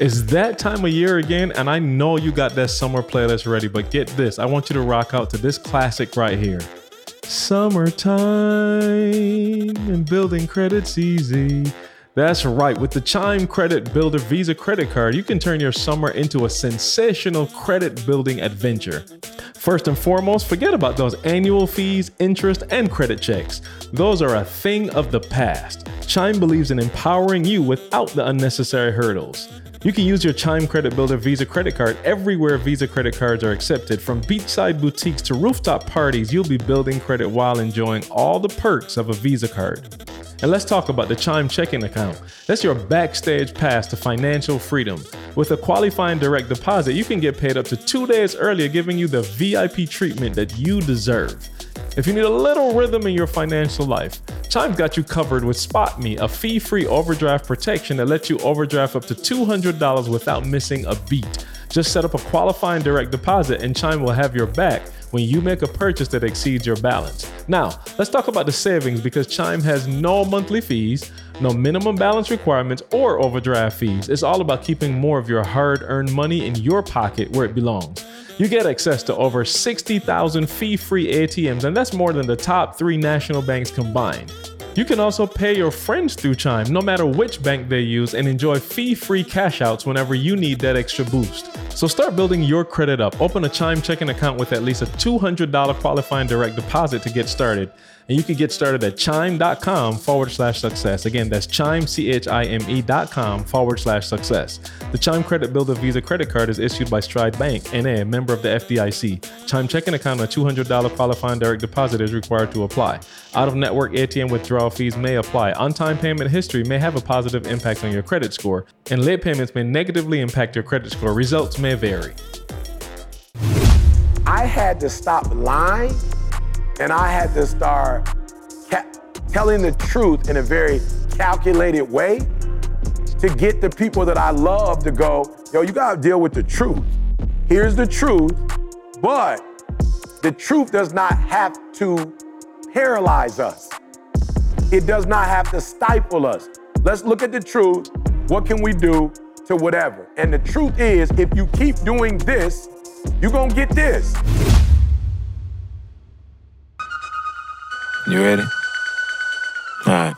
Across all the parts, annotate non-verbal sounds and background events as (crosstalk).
It's that time of year again, and I know you got that summer playlist ready, but get this. I want you to rock out to this classic right here. Summertime and building credit's easy. That's right. With the Chime Credit Builder Visa credit card, you can turn your summer into a sensational credit building adventure. First and foremost, forget about those annual fees, interest, and credit checks. Those are a thing of the past. Chime believes in empowering you without the unnecessary hurdles. You can use your Chime Credit Builder Visa credit card everywhere Visa credit cards are accepted. From beachside boutiques to rooftop parties, you'll be building credit while enjoying all the perks of a Visa card. And let's talk about the Chime checking account. That's your backstage pass to financial freedom. With a qualifying direct deposit, you can get paid up to two days earlier, giving you the VIP treatment that you deserve. If you need a little rhythm in your financial life, Chime's got you covered with SpotMe, a fee free overdraft protection that lets you overdraft up to $200 without missing a beat. Just set up a qualifying direct deposit and Chime will have your back when you make a purchase that exceeds your balance. Now, let's talk about the savings because Chime has no monthly fees, no minimum balance requirements, or overdraft fees. It's all about keeping more of your hard earned money in your pocket where it belongs. You get access to over 60,000 fee free ATMs, and that's more than the top three national banks combined. You can also pay your friends through Chime, no matter which bank they use, and enjoy fee free cash outs whenever you need that extra boost. So start building your credit up. Open a Chime checking account with at least a $200 qualifying direct deposit to get started. And you can get started at chime.com forward slash success. Again, that's chime, C H I M E dot com forward slash success. The Chime Credit Builder Visa credit card is issued by Stride Bank, NA, a member of the FDIC. Chime checking account, a $200 qualifying direct deposit is required to apply. Out of network ATM withdrawal fees may apply. On time payment history may have a positive impact on your credit score, and late payments may negatively impact your credit score. Results may vary. I had to stop lying and I had to start telling the truth in a very calculated way to get the people that I love to go, yo, you gotta deal with the truth. Here's the truth, but the truth does not have to paralyze us. It does not have to stifle us. Let's look at the truth. What can we do to whatever? And the truth is, if you keep doing this, you're gonna get this. You ready? All right.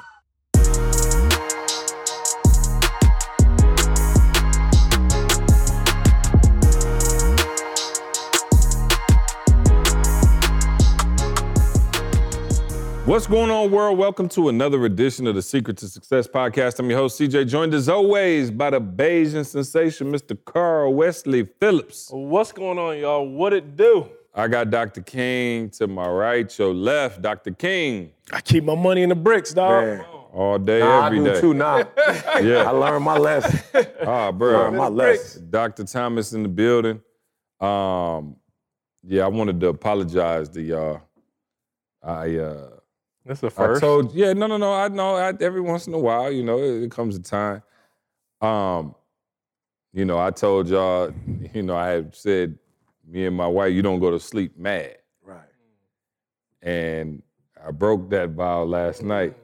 What's going on, world? Welcome to another edition of the Secret to Success podcast. I'm your host, CJ, joined as always by the Bayesian sensation, Mr. Carl Wesley Phillips. What's going on, y'all? What it do? I got Dr. King to my right, your left. Dr. King, I keep my money in the bricks, dog. Man. all day, Nah, every I do day. too now. (laughs) I learned my lesson. (laughs) Ah, bro. Learned my lesson. Dr. Thomas in the building. Um, yeah, I wanted to apologize to y'all. I uh That's the I first. told yeah, no, no, no. I know I, every once in a while, you know, it, it comes a time. Um, you know, I told y'all, you know, I had said me and my wife, you don't go to sleep mad. Right. And I broke that vow last mm. night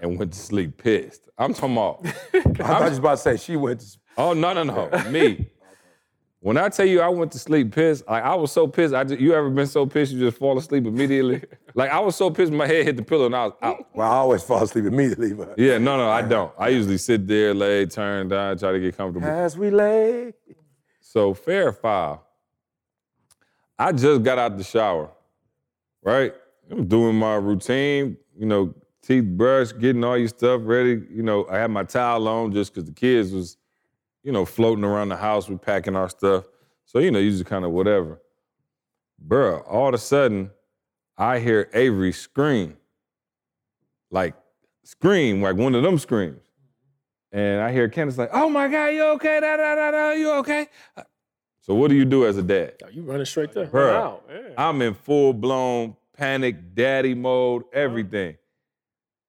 and went to sleep pissed. I'm talking about, (laughs) I thought you was about to say she went to oh no, no, no, me. When I tell you I went to sleep pissed, like I was so pissed. I just, you ever been so pissed you just fall asleep immediately? (laughs) like I was so pissed, my head hit the pillow and I was out. Well, I always fall asleep immediately, but Yeah, no, no, I don't. I usually sit there, lay, turn down, try to get comfortable. as we lay. So fair foul. I just got out the shower, right? I'm doing my routine, you know, teeth brush, getting all your stuff ready. You know, I had my towel on just because the kids was, you know, floating around the house, we packing our stuff. So, you know, you just kind of whatever. Bruh, all of a sudden, I hear Avery scream. Like, scream, like one of them screams. And I hear Candace like, oh my God, you okay? Da, da, da, da, you okay? So what do you do as a dad? Yo, you running straight there. Bruh, Wow, yeah. I'm in full blown panic, daddy mode, everything.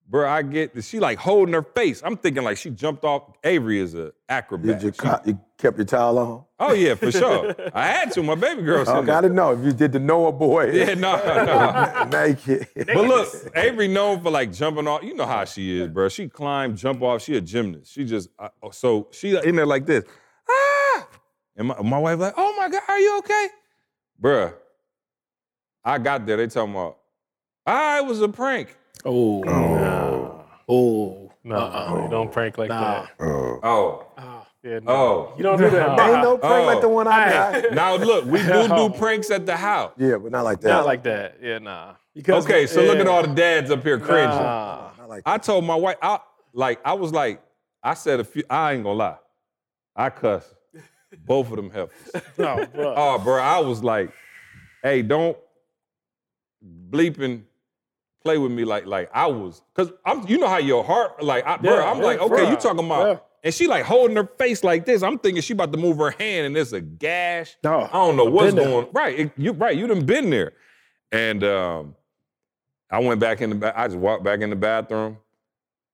Bro, I get she like holding her face. I'm thinking like she jumped off. Avery is a acrobat. Did you, She- you kept your towel on? oh yeah, for sure. (laughs) I had to. My baby girl said Okay, I didn't know if you did the Noah boy. Yeah, no, no. (laughs) Naked. But look, Avery known for like jumping off. You know how she is, bro. She climb, jump off. She a gymnast. She just uh, so she in there like this. And my, my wife like, oh my God, are you okay? Bruh, I got there, they talking about, ah, it was a prank. Oh. Nah. Oh. No, you don't prank like Nah. that. Oh, Yeah, no. oh. You don't do that. There (laughs) ain't no prank like the one I got. (laughs) Now look, we do do (laughs) pranks at the house. Yeah, but not like that. Not like that. Yeah, nah. Because Okay, so look at all the dads up here cringing. Nah. Not like I told my wife, I like, I was like, I said a few, I ain't gonna lie. I cussed both of them heifers. (laughs) No, bro. Oh, bro, I was like, hey, don't bleeping play with me like like I was. Cause I'm you know how your heart, like I, bro, I'm yeah, like, okay, bro. you talking about Yeah. and she like holding her face like this. I'm thinking she about to move her hand and there's a gash. No, I don't know I've what's been there. going Right. it- you right, you done been there. And um I went back in the ba- I just walked back in the bathroom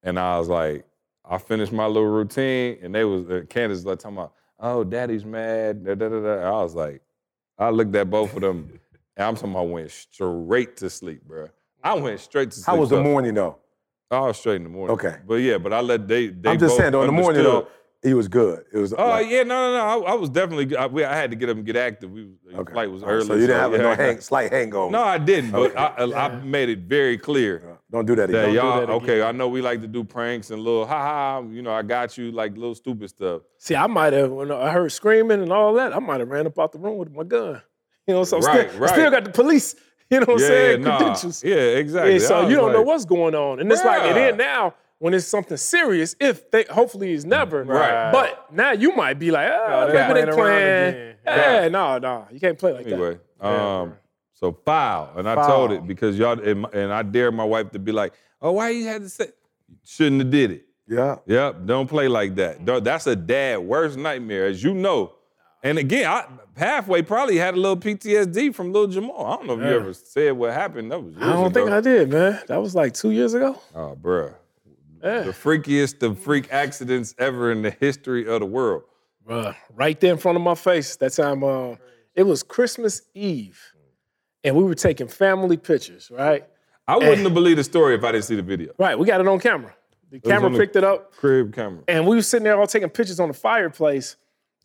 and I was like, I finished my little routine, and they was uh, Candace like talking about, oh, daddy's mad. Da, da, da. I was like, I looked at both of them, and I'm talking about I went straight to sleep, bro. I went straight to sleep. How was the morning though? I was straight in the morning. Okay. But yeah, but I let they. they I'm just saying though, in the morning though, he was good. It was. Oh like, yeah, no, no, no. I, I was definitely. I, we, I had to get up and get active. We, the okay. flight was All right, early. So you didn't have yeah, no I hang, (laughs) slight hangover. No, I didn't. But Okay. I, I, I made it very clear Don't do that that again. y'all. that okay, I know we like to do pranks and little ha ha. You know, I got you like little stupid stuff. See, I might have when I heard screaming and all that, I might have ran up out the room with my gun. You know, so I'm Right, (laughs) still, right. I still got the police. You know what I'm saying? nah. Credentials. Yeah, exactly. Yeah, so you don't know what's going on, and it's like it Bruh. is now when it's something serious. If they hopefully it's never, Right. But now you might be like, oh, they maybe playing they around playing. again. Yeah, no, no, you can't play like Anyway, that. um, so foul, and I Foul. told it because y'all and, and I dare my wife to be like, "Oh, why you had to say?" Shouldn't have did it. Yeah. Yep, don't play like that. That's a dad worst nightmare, as you know. And again, I halfway probably had a little PTSD from little Jamal. I don't know if you ever said what happened. That was years I don't think. I did, man. That was like two years ago. Oh, bruh. Yeah. The freakiest of freak accidents ever in the history of the world. Bruh, right there in front of my face. That time, uh, it was Christmas Eve, and we were taking family pictures. Right, I wouldn't have believed the story if I didn't see the video. right. We got it on camera. The camera on the- picked it up, Crib camera. and we were sitting there all taking pictures on the fireplace.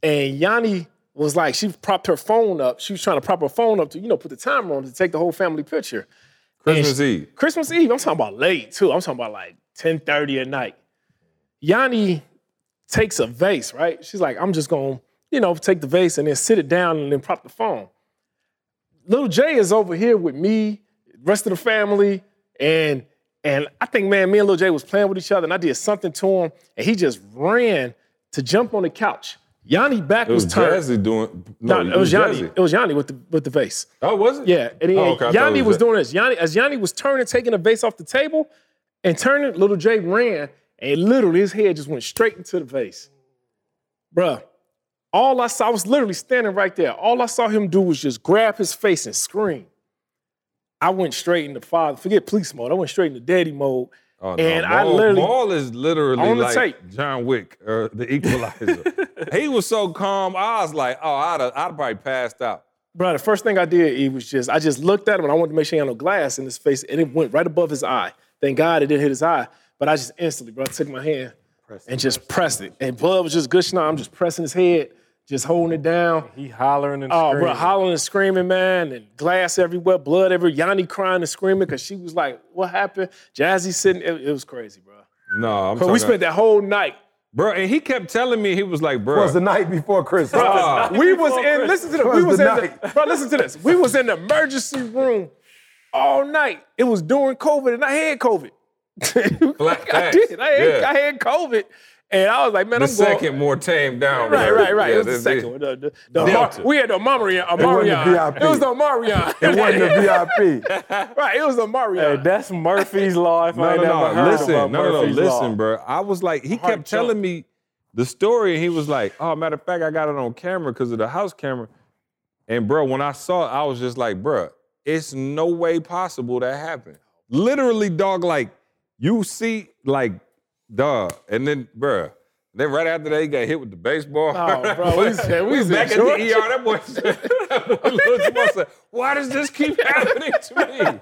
And Yanni was like, she propped her phone up. She was trying to prop her phone up to, you know, put the timer on to take the whole family picture. Christmas And- Eve. Christmas Eve, I'm talking about late too. I'm talking about like 10:30 at night. Yanni takes a vase, right? She's like, I'm just gonna, you know, take the vase and then sit it down and then prop the phone. Little Jay is over here with me, rest of the family, and and I think, man, me and Little Jay was playing with each other, and I did something to him, and he just ran to jump on the couch. Yanni back It was, was turned. Jazzy doing. No, No, it was Yanni. Jazzy. It was Yanni with the with the vase. Oh, was it? Yeah, and then Oh, okay, Yanni was, was doing this. Yanni, as Yanni was turning, taking the vase off the table, and turning, little Jay ran, and literally his head just went straight into the vase. Bruh, all I saw I was literally standing right there. All I saw him do was just grab his face and scream. I went straight into father, forget police mode. I went straight into daddy mode. Oh, no. And I Maul, literally- Maul is literally On the like tape. John Wick or the Equalizer. (laughs) he was so calm. I was like, oh, I'd have, I'd have probably passed out. Bro, the first thing I did, he was just, I just looked at him and I wanted to make sure he had no glass in his face, and it went right above his eye. Thank God it didn't hit his eye. But I just instantly, bro, took my hand and just pressed it. And blood was just gushing out. I'm just pressing his head, just holding it down. He hollering and Oh, screaming. bro, hollering and screaming, man, and glass everywhere, blood everywhere. Yanni crying and screaming because she was like, "What happened?" Jazzy sitting, it, it was crazy, bro. No, I'm But we spent that whole night. bro, and he kept telling me he was like, bro, It was the night before Christmas. Ah. we was in. Listen to this. Was We was the in. The, bro, listen to this. We was in the emergency room all night. It was during COVID, and I had COVID. (laughs) Flat I did. I had, Yeah. I had COVID, and I was like, man, the I'm second going. more tamed down. Right, right, right. Yeah, it was the second one. The, the, the Delta. Mar- we had the Marion. A wasn't the Marion. VIP. It was the Marion. It wasn't the (laughs) VIP. right. It was the Hey, Marion. that's Murphy's Law. If No, ain't no, never no. heard Listen, about no, no, no. Murphy's Listen, Law. bro. I was like, he Heart kept telling jump. me the story, and he was like, "Oh, matter of fact, I got it on camera because of the house camera." And bro, when I saw it, I was just like, "Bro, it's no way possible that happened." Literally, dog. Like you see, like, dog, and then, bruh. Then right after that, he got hit with the baseball. Oh, (laughs) bro, we said- we said, back at the ER. That boy said, (laughs) that boy said, "Why does this keep (laughs) happening to me?" Bro,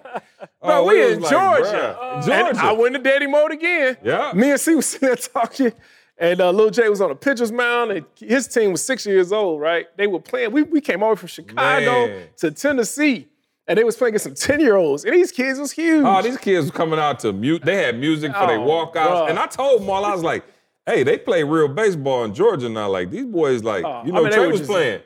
Oh, we was in like, Georgia. And Georgia. I went to daddy mode again. Yeah. Me and C was sitting there talking, And uh, Lil J was on a pitcher's mound, and his team was six years old, right? They were playing. We, we came over from Chicago Man. to Tennessee, and they was playing against some 10 year olds. And these kids was huge. Oh, these kids was coming out to mute. They had music for their Oh, walkouts. bruh. And I told them all, I was like, hey, they play real baseball in Georgia now. Like, these boys, like, Oh, you I know, mean, Trey was playing.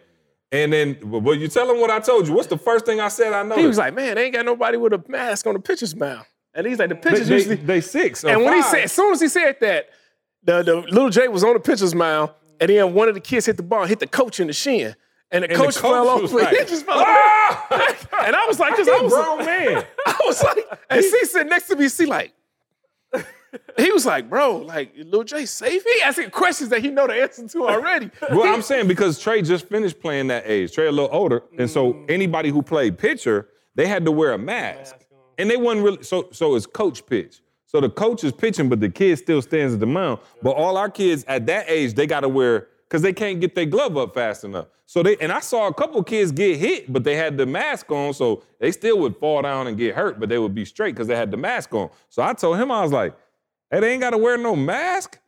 And then, but, you tell them what I told you. What's the first thing I said I know? he was like, man, they ain't got nobody with a mask on the pitcher's mound. And he's like, the pitchers they, usually. they six. or and when he said, as soon as he said that, the, the little Jay was on the pitcher's mound, and then one of the kids hit the ball, hit the coach in the shin. And the And coach, the fell coach off. was (laughs) he just fell off. "Ah!" And I was like, because He I a was grown man. (laughs) I was like, and C sitting next to me, C like, he was like, bro, like, Lil J safe? He asking questions that he know the answer to already. (laughs) Well, I'm saying because Trey just finished playing that age. Trey a little older, and so Mm. anybody who played pitcher, they had to wear a mask, and they wasn't really. So so it's coach pitch. So the coach is pitching, but the kid still stands at the mound. But all our kids at that age, they got to wear because they can't get their glove up fast enough. So they and I saw a couple kids get hit, but they had the mask on, so they still would fall down and get hurt, but they would be straight because they had the mask on. So I told him I was like, "Hey, they ain't got to wear no mask."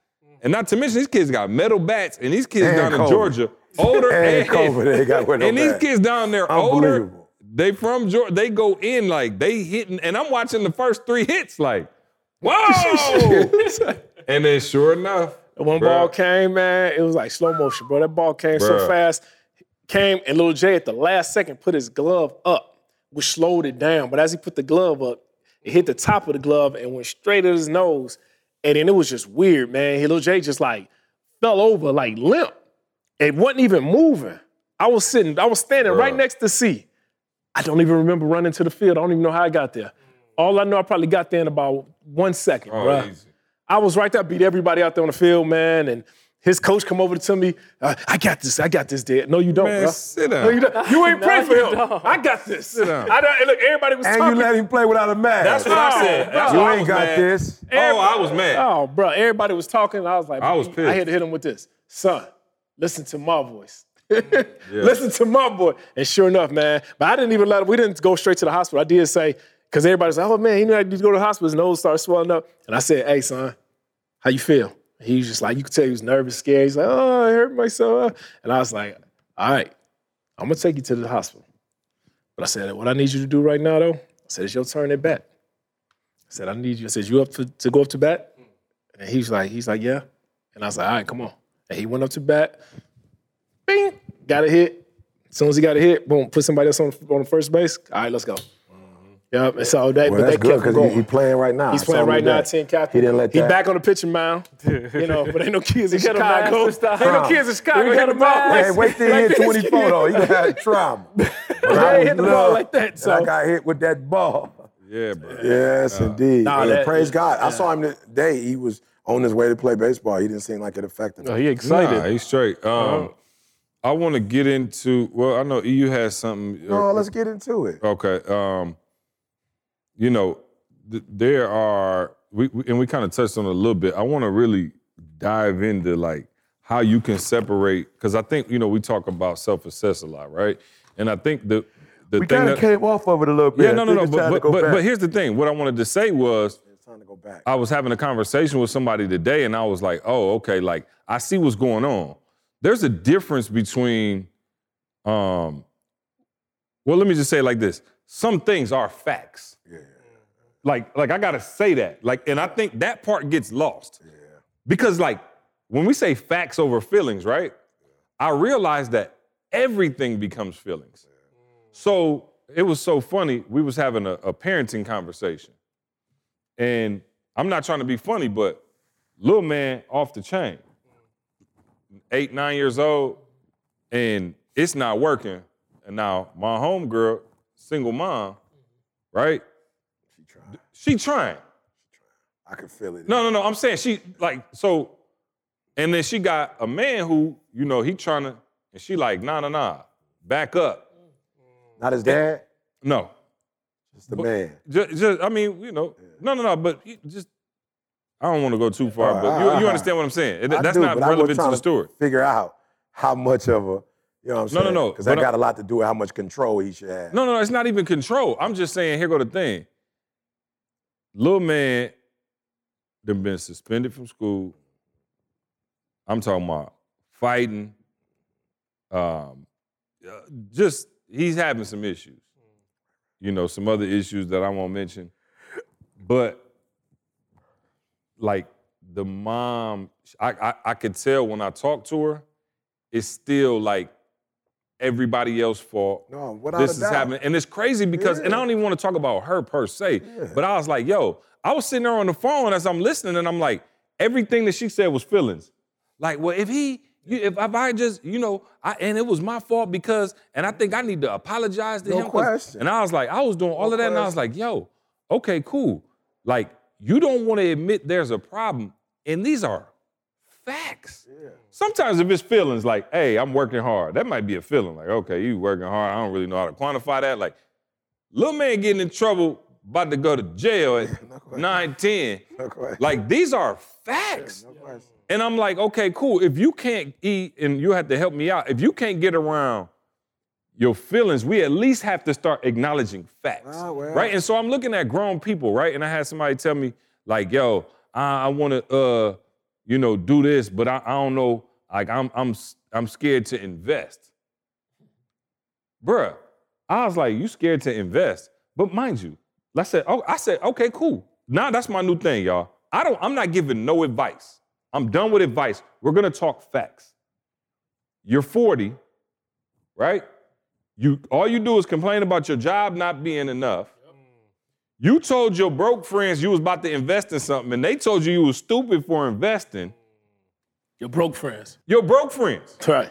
And not to mention, these kids got metal bats, and these kids And down in Georgia, older (laughs) And and, (laughs) COVID, they gotta wear no and these kids down there older, they from Georgia, they go in like they hitting, and I'm watching the first three hits like, (laughs) whoa! and then sure enough, When bruh, ball came, man, it was like slow motion, bro. That ball came so fast. Came and Lil J at the last second put his glove up, which slowed it down. But as he put the glove up, it hit the top of the glove and went straight at his nose. And then it was just weird, man. Lil J just like fell over, like limp. It wasn't even moving. I was sitting, I was standing right next to C. I don't even remember running to the field. I don't even know how I got there. All I know, I probably got there in about one second, oh, bruh. Easy. I was right there, beat everybody out there on the field, man. And his coach come over to me. Uh, I got this. I got this, Dad. No, you don't, Man, bro. sit down. No, you don't. You ain't (laughs) pray for him. don't. I got this. Sit down. I don't, look, everybody was And talking. And you let him play without a mask. That's what I said. That's You ain't got mad. this. Oh, I was mad. Oh, bro, everybody was talking. I was like, I was pissed. I had to hit him with this. Son, listen to my voice. (laughs) listen to my boy. And sure enough, man. But I didn't even let him, we didn't go straight to the hospital. I did say, because everybody's like, oh man, he knew I need to go to the hospital. His nose started swelling up. And I said, hey, son, how you feel? He was just like, you could tell he was nervous, scared. He's like, oh, I hurt myself. And I was like, all right, I'm gonna take you to the hospital. But I said, what I need you to do right now, though, I said, it's your turn at bat. I said, I need you. I said, you up for, to go up to bat? And he's like, he's like, yeah. And I was like, all right, come on. And he went up to bat. Bing, got a hit. As soon as he got a hit, boom, put somebody else on, on the first base. All right, let's go. Yep. And so that, Well, but that's that good kept because going. he, he playing right now. He's playing right now, ten captain. He didn't let He that. back on the pitching mound. You know, but ain't no kids in (laughs) got a Chicago. master style. Ain't no kids in Chicago. We got hit a the ball. master. Hey, wait till he hit 24 though. He gonna have (laughs) trauma. But They ain't hit the ball like that. So I got hit with that ball. Yeah, bro. Yes, indeed. Nah, Yeah, that- praise God. I saw him today. He was on his way to play baseball. He didn't seem like it affected him. he excited. Nah, he's straight. Um, I want to get into. Well, I know you had something. uh, No, let's get into it. Okay. Um, you know, th- there are, we, we and we kind of touched on it a little bit. I want to really dive into like how you can separate because I think you know we talk about self-assess a lot, right? And I think the the We kind of came off of it a little bit. yeah, no, no, no, but but but, but here's the thing. What I wanted to say was It's time to go back. I was having a conversation with somebody today, and I was like, "Oh, okay. Like, I see what's going on. There's a difference between, um, well, let me just say it like this: some things are facts. Like, like I gotta say that. Like, and I think that part gets lost Yeah. because, like, when we say facts over feelings, right? Yeah. I realized that everything becomes feelings. Yeah. So it was so funny. We was having a, a parenting conversation. And I'm not trying to be funny, but little man off the chain, eight, nine years old, and it's not working. And now my homegirl, single mom, mm-hmm. right? She tried. She trying. I could feel it. No, no, no. I'm saying she like so, and then she got a man who, you know, he trying to, and she like, nah, nah, nah, back up. Not his dad. No, It's the man. just, just I mean, you know, no, no, no, but just. I don't want to go too far, right, but all you, right, you understand what I'm saying. It- I that's do, not but relevant to the story. Figure out how much of a, you know what I'm saying? No, no, no, Because but that I- got a lot to do with how much control he should have. No, no, no, it's not even control. I'm just saying, here go the thing. Little man done been suspended from school, I'm talking about fighting. Um, uh, just he's having some issues. You know, some other issues that I won't mention. But like the mom, I, I I could tell when I talked to her, it's still like everybody else fault. No, this is doubt. happening, and it's crazy because, and I don't even want to talk about her per se, but I was like, yo, I was sitting there on the phone as I'm listening, and I'm like, everything that she said was feelings. Like, well, if he, you, if, if I just, you know, I, and it was my fault because, and I think I need to apologize to No him. question. And I was like, I was doing all No of that, and I was like, yo, okay, cool. Like, you don't want to admit there's a problem, and these are facts. Sometimes if it's feelings like, hey, I'm working hard, that might be a feeling. Like, okay, you working hard. I don't really know how to quantify that. Like, little man getting in trouble, about to go to jail at (laughs) 9, 10. No. Like, these are facts. No. And I'm like, okay, cool. If you can't eat and you have to help me out, if you can't get around your feelings, we at least have to start acknowledging facts. Ah, well. Right? And so I'm looking at grown people, right? And I had somebody tell me, like, yo, I, I wanna uh, you know, do this, but I, I don't know, like I'm I'm I'm scared to invest. Bruh, I was like, you scared to invest. But mind you, I said, oh, I said, okay, cool. Now that's my new thing, y'all. I don't, I'm not giving no advice. I'm done with advice. We're gonna talk facts. You're 40, right? You all you do is complain about your job not being enough. You told your broke friends you was about to invest in something, and they told you you was stupid for investing. Your broke friends. Your broke friends Right.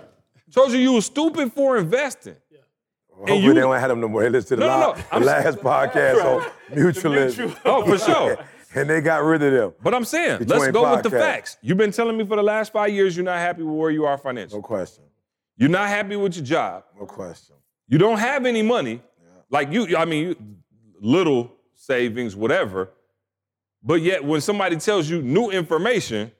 told you you was stupid for investing. Hopefully you- they don't have them no more. They listen to the, No, no, no. the I'm s- last podcast on mutualism. Oh, for sure. (laughs) and they got rid of them. But I'm saying, let's Between go with the facts. You've been telling me for the last five years you're not happy with where you are financially. No question. You're not happy with your job. No question. You don't have any money. Yeah. Like you, I mean, you, little savings, whatever. But yet, when somebody tells you new information,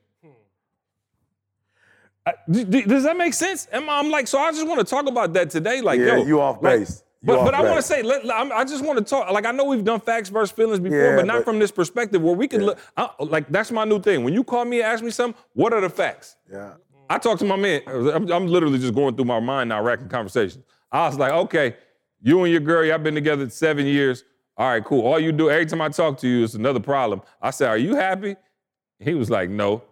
I- d- d- does that make sense? Am I- I'm like, so I just want to talk about that today. Like, Yeah, yo, you off like- base. You but but I want to say, let, I'm- I just want to talk. Like, I know we've done facts versus feelings before, Yeah, but not but- from this perspective where we can look. I, like, that's my new thing. When you call me and ask me something, what are the facts? Yeah. I talked to my man. I'm, I'm literally just going through my mind now, racking conversations. I was like, okay, you and your girl, y'all been together seven years. All right, cool. All you do every time I talk to you is another problem. I said, are you happy? He was like, no.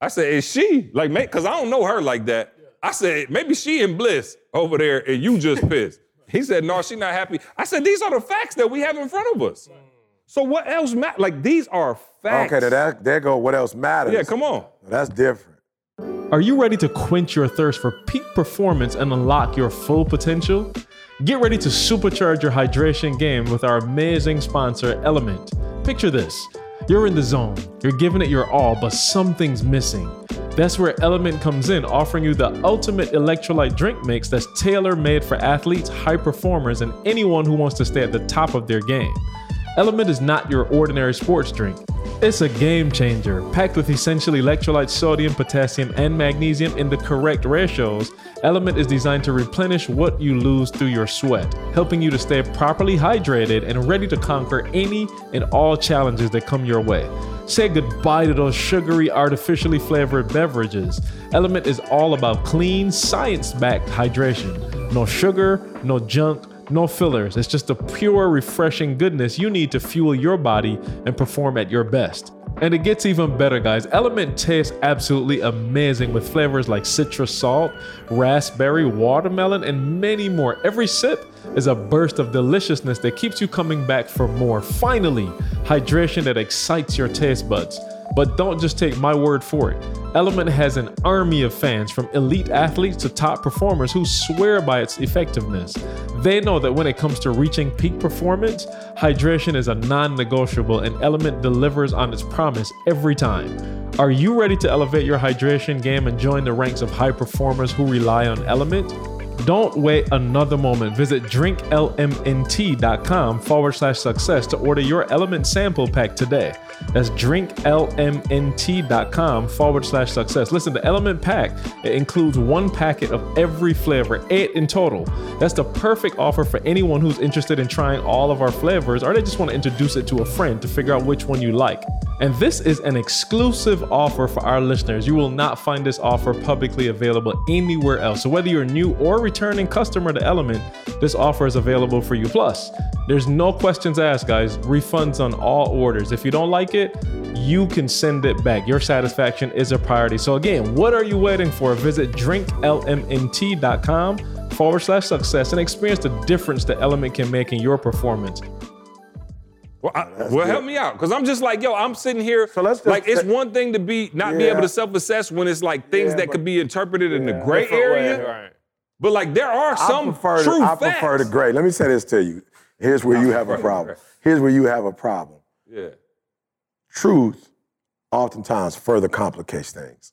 I said, is she? Like, because I don't know her like that. I said, maybe she in bliss over there and you just (laughs) pissed. He said, no, she not happy. I said, these are the facts that we have in front of us. So what else matters? Like, these are facts. Okay, then that, there go what else matters. Yeah, come on. That's different. Are you ready to quench your thirst for peak performance and unlock your full potential? Get ready to supercharge your hydration game with our amazing sponsor, Element. Picture this you're in the zone, you're giving it your all, but something's missing. That's where Element comes in, offering you the ultimate electrolyte drink mix that's tailor made for athletes, high performers, and anyone who wants to stay at the top of their game. Element is not your ordinary sports drink. It's a game changer, packed with essential electrolytes, sodium, potassium, and magnesium in the correct ratios. Element is designed to replenish what you lose through your sweat, helping you to stay properly hydrated and ready to conquer any and all challenges that come your way. Say goodbye to those sugary, artificially flavored beverages. Element is all about clean, science backed hydration. No sugar, no junk, no fillers. It's just the pure, refreshing goodness you need to fuel your body and perform at your best. And it gets even better, guys. Element tastes absolutely amazing with flavors like citrus salt, raspberry, watermelon, and many more. Every sip is a burst of deliciousness that keeps you coming back for more. Finally, hydration that excites your taste buds. But don't just take my word for it. Element has an army of fans from elite athletes to top performers who swear by its effectiveness. They know that when it comes to reaching peak performance, hydration is a non negotiable and Element delivers on its promise every time. Are you ready to elevate your hydration game and join the ranks of high performers who rely on Element? Don't wait another moment. Visit drinklmnt.com forward slash success to order your element sample pack today. That's drinklmnt.com forward slash success. Listen, the element pack, it includes one packet of every flavor, eight in total. That's the perfect offer for anyone who's interested in trying all of our flavors or they just want to introduce it to a friend to figure out which one you like. And this is an exclusive offer for our listeners. You will not find this offer publicly available anywhere else. So whether you're new or returning customer to Element, this offer is available for you. Plus, there's no questions asked, guys. Refunds on all orders. If you don't like it, you can send it back. Your satisfaction is a priority. So again, what are you waiting for? Visit drinklmnt.com forward slash success and experience the difference the element can make in your performance. Well, I, well help me out, cause I'm just like, yo, I'm sitting here. So let's just like, it's one thing to be not be able to self-assess when it's like things Yeah, that but- could be interpreted in the Yeah. gray Different way, area. right. But like, there are some I prefer true the, I facts. prefer the gray. Let me say this to you. Here's where you have a (laughs) problem. Here's where you have a problem. Yeah. Truth oftentimes further complicates things.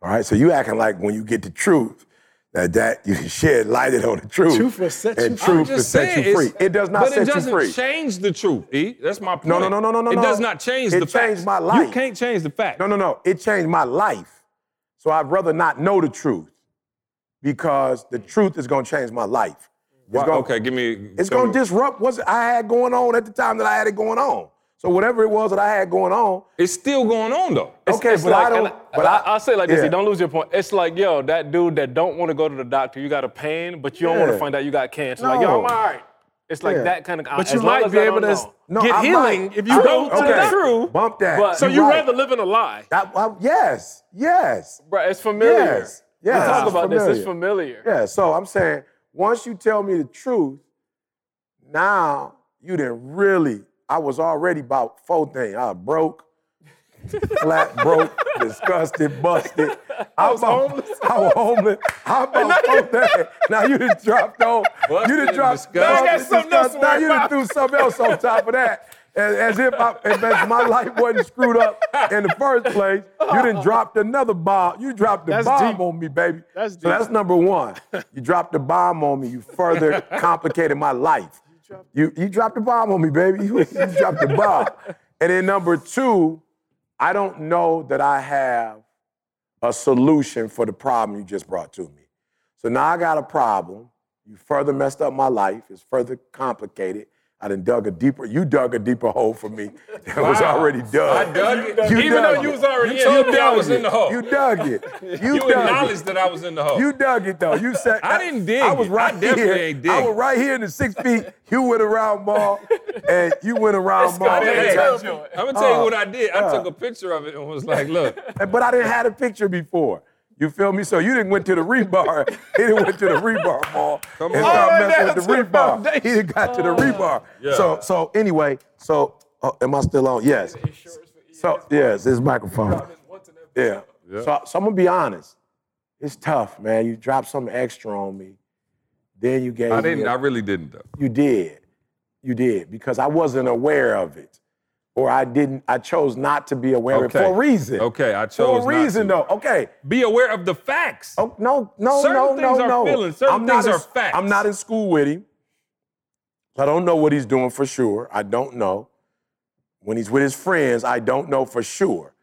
All right, so you acting like when you get the truth, that that you shed light (laughs) on the truth. Truth will set you and free. truth will set you free. It does not but it doesn't change the truth. E, that's my point. No, no, no, no, no, no, It does not change It the facts. It changed facts. my You can't change the fact. No, no, no. It changed my life. So I'd rather not know the truth because the truth is going to change my life. It's Why- gonna- okay, give me. It's going to disrupt what I had going on at the time that I had it going on. So whatever it was that I had going on, It's still going on though. okay, It's but like, I don't. and but I, I'll say it like this, yeah. you don't lose your point. It's like, yo, that dude that don't want to go to the doctor, you got a pain, but you don't want to find out you got cancer. Like, yo, I'm No. all right. It's like Yeah. that kind of. But you might be able to. No, get I healing might. if you I- go to okay. the doctor. Bump that. But, so You're right. rather live in a lie, I- I- yes, yes, bro? It's familiar. yes, yes. We talk about this. It's familiar. familiar. Yeah, so I'm saying once you tell me the truth, now you didn't really. I was already about four things. I was broke, (laughs) flat broke, disgusted, busted. (laughs) I was homeless. I was homeless. I (laughs) about four things. Now you done dropped on. You done dropped. disgusted. Now I got something else. Now you done threw something else on top of that. As, as if, I, as my life wasn't screwed up in the first place, you didn't dropped another bomb. You dropped the That's bomb deep. on me, baby. That's so that's number one. You dropped the bomb on me. You further (laughs) complicated my life. You you dropped the bomb on me, baby. You, you dropped the bomb. And then number two, I don't know that I have a solution for the problem you just brought to me. So now I got a problem. You further messed up my life. It's further complicated. I done dug a deeper, you dug a deeper hole for me (laughs) that was already dug. I dug it. You Even dug though you was already You in, you told me I was it. in the hole. You dug it. (laughs) You, You dug acknowledged it. that I was in the hole. You dug it though. You said I didn't dig I was right I definitely here. ain't dig I was right here in the six feet. You went around ball, and you went around. Scotty Hey, I'm gonna tell you Uh, what I did. I uh. took a picture of it and was like, "Look, (laughs) But I didn't have a picture before. You feel me? So you didn't went to the rebar. (laughs) he didn't went to the rebar ball. Come and on. started oh, All messing with the rebar. he didn't got to the oh. rebar. Yeah. So so anyway, so oh, am I still on? Yes. So yes, this microphone. Yeah. So, so I'm gonna be honest. It's tough, man. You dropped something extra on me. Then you gave I didn't. a- I really didn't though." you did. You did because I wasn't aware of it, or I didn't. I chose not to be aware of it Okay. for a reason. Okay, I chose For a reason, to. though. Okay. Be aware of the facts. Oh no, no, Certain no, things no, are no. feelings, certain I'm things in- are facts. I'm not in school with him. I don't know what he's doing for sure. I don't know. When he's with his friends, I don't know for sure.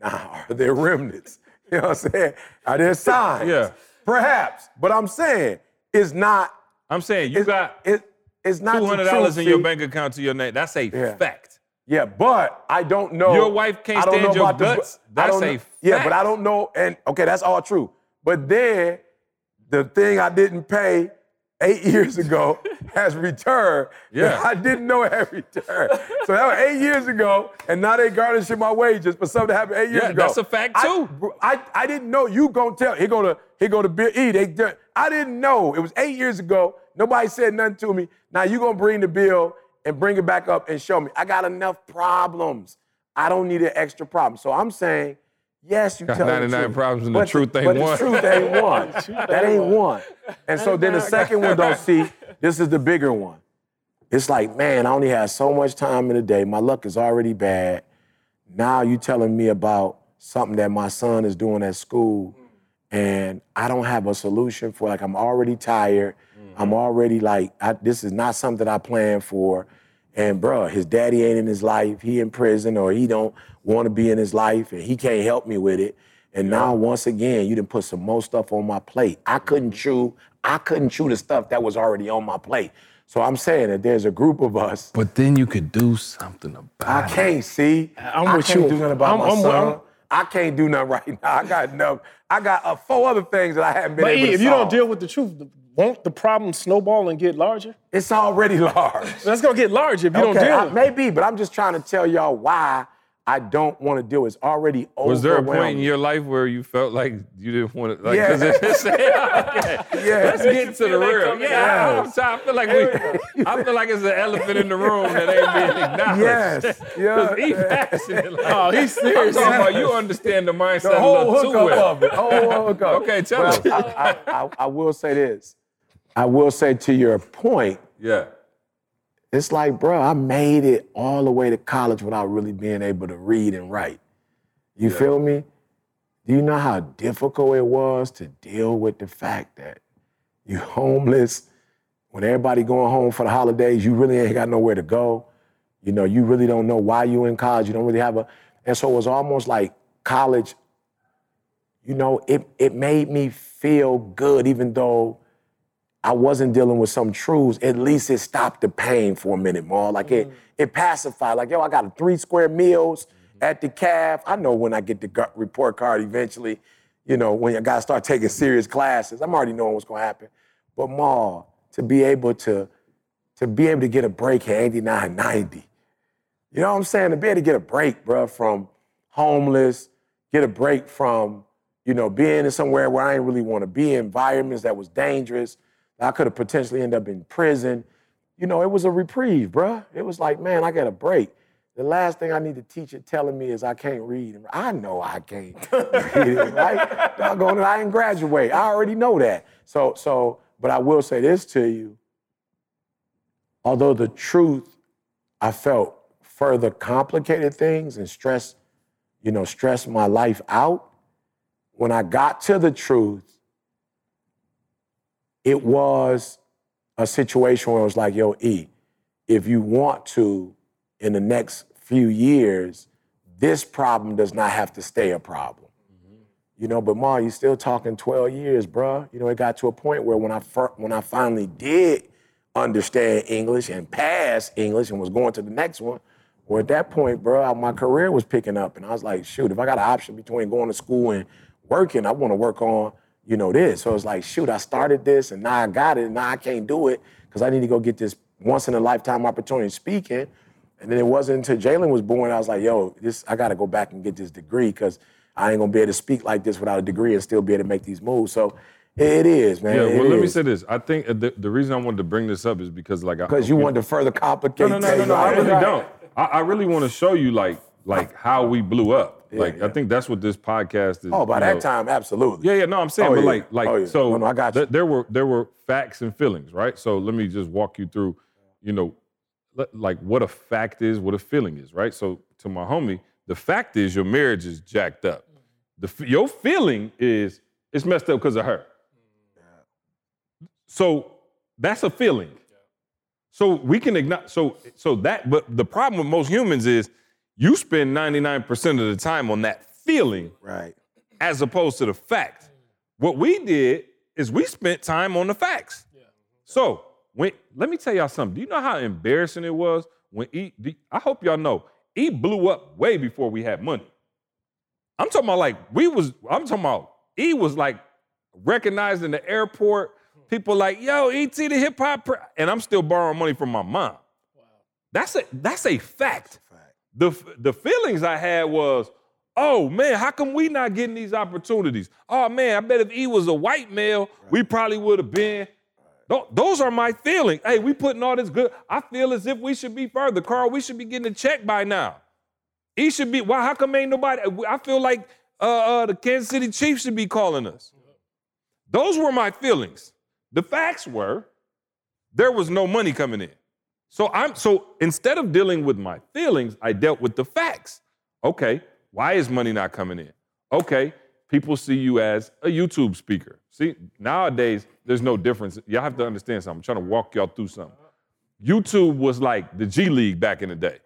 Now, (laughs) are there remnants? You know what I'm saying? Are there signs? Yeah. Perhaps. But I'm saying it's not. I'm saying you got it, it's not $200 in your bank account to your name. That's a Yeah. fact. Yeah, but I don't know. Your wife can't stand your the- guts. I That's a know- Yeah, but I don't know. And okay, that's all true. But then the thing I didn't pay eight (laughs) years ago has returned. (laughs) Yeah. I didn't know it had returned. So that was eight years ago, and now they garnishing my wages for something that happened eight years Yeah, ago. that's a fact, I- too. bro, I, I didn't know you gonna tell. He gonna he go to Bill E. They I didn't know. It was eight years ago. Nobody said nothing to me. Now you gonna bring the bill and bring it back up and show me. I got enough problems. I don't need an extra problem. So I'm saying, yes, you Got tell the 99 truth. problems and the truth ain't but (laughs) one. The truth ain't one. that ain't one. And so then the second one, don't see. This is the bigger one. It's like, man, I only have so much time in the day. My luck is already bad. Now you telling me about something that my son is doing at school, and I don't have a solution for like I'm already tired. I'm already like I, this is not something I planned for. And bruh, his daddy ain't in his life. He in prison or he don't want to be in his life and he can't help me with it. And now once again, you didn't put some more stuff on my plate. I couldn't chew. I couldn't chew the stuff that was already on my plate. So I'm saying that there's a group of us. But then you could do something about it. I can't see. I'm I with can't you. do nothing about I'm- my I'm- son. I'm- I can't do nothing right (laughs) now. I got enough. I got uh, four other things that I haven't been But able E, to if you don't deal with the truth, won't the problem snowball and get larger? it's already (laughs) large. That's gonna get larger if you don't okay, deal I- with it. maybe, but I'm just trying to tell y'all why I don't want to do it. It's already over. Was there a point in your life where you felt like you didn't want to? Like, Yeah. 'cause it's- (laughs) okay. Yeah. Let's get to the real. Yeah, I'm I feel like we. I feel like it's an elephant in the room that ain't being (laughs) acknowledged. Yes. Yeah. Because he passionate. Like, Oh, he's I'm serious. talking about you understand the mindset the a whole little too well. of it. Whole hookup. Okay, tell well, us. I, I, I, I will say this. I will say to your point, Yeah. it's like, bro, I made it all the way to college without really being able to read and write. You feel me? Do you know how difficult it was to deal with the fact that you (laughs) homeless, when everybody going home for the holidays, you really ain't got nowhere to go. You know, you really don't know why you in college. You don't really have a, and so it was almost like college. You know, it it made me feel good, even though I wasn't dealing with some truths. At least it stopped the pain for a minute more. Like it mm. it pacified. Like yo, I got three square meals mm-hmm. at the calf. I know when I get the report card eventually. You know, when you gotta start taking serious classes, I'm already knowing what's gonna happen. But Ma, to be able to to be able to get a break at 89, 90. You know what I'm saying? To be able to get a break, bro, from homeless, get a break from, you know, being in somewhere where I didn't really want to be, environments that was dangerous. I could have potentially ended up in prison. You know, it was a reprieve, bro. It was like, man, I got a break. The last thing I need to teach it telling me is I can't read. I know I can't (laughs) read it, right? Doggone it, I didn't graduate. I already know that. So, so, but I will say this to you. Although the truth, I felt further complicated things and stress, you know, stress my life out. When I got to the truth, it was a situation where it was like, yo, E, if you want to, in the next few years, this problem does not have to stay a problem. You know, but Ma, you still talking 12 years, bruh. You know, it got to a point where when I fir- when I finally did understand English and pass English and was going to the next one, well, at that point, bro, my career was picking up, and I was like, shoot, if I got an option between going to school and working, I want to work on, you know, this. So it's like, shoot, I started this, and now I got it, and now I can't do it because I need to go get this once in a lifetime opportunity speaking. And then it wasn't until Jalen was born, I was like, yo, this I got to go back and get this degree because I ain't gonna be able to speak like this without a degree and still be able to make these moves. So it is, man. Yeah, it well, let me say this. I think uh, the, the reason I wanted to bring this up is because, like, I- Because you want to further complicate No, no, no, no, things. no. I really don't. I, I really want to show you, like, like how we blew up. Yeah, like, I think that's what this podcast is. Oh, by that know. time, absolutely. Yeah, yeah. No, I'm saying, Oh, but yeah. like, like, Oh, yeah. so No, no, I got you. th- there were there were facts and feelings, right? So let me just walk you through, you know, le- like what a fact is, what a feeling is, right? So to my homie, the fact is your marriage is jacked up. The f- your feeling is it's messed up because of her. So that's a feeling. So we can ignore. So so that. But the problem with most humans is you spend 99% of the time on that feeling Right. as opposed to the fact. What we did is we spent time on the facts. So when let me tell y'all something. Do you know how embarrassing it was when E? do- I hope y'all know E blew up way before we had money. I'm talking about like we was. I'm talking about E was like recognized in the airport. People like yo ET the hip hop, pre-" and I'm still borrowing money from my mom. That's a that's a fact. The the feelings I had was, oh man, how come we not getting these opportunities? Oh man, I bet if E was a white male, we probably would have been. Tho- Those are my feelings. Hey, we putting all this good. I feel as if we should be further. Carl, we should be getting a check by now. He should be. Why? How come ain't nobody? I feel like uh, uh, the Kansas City Chiefs should be calling us. Those were my feelings. The facts were there was no money coming in. So I'm so instead of dealing with my feelings, I dealt with the facts. Okay, why is money not coming in? Okay, people see you as a YouTube speaker. See, nowadays, there's no difference. Y'all have to understand something. I'm trying to walk y'all through something. YouTube was like the G League back in the day.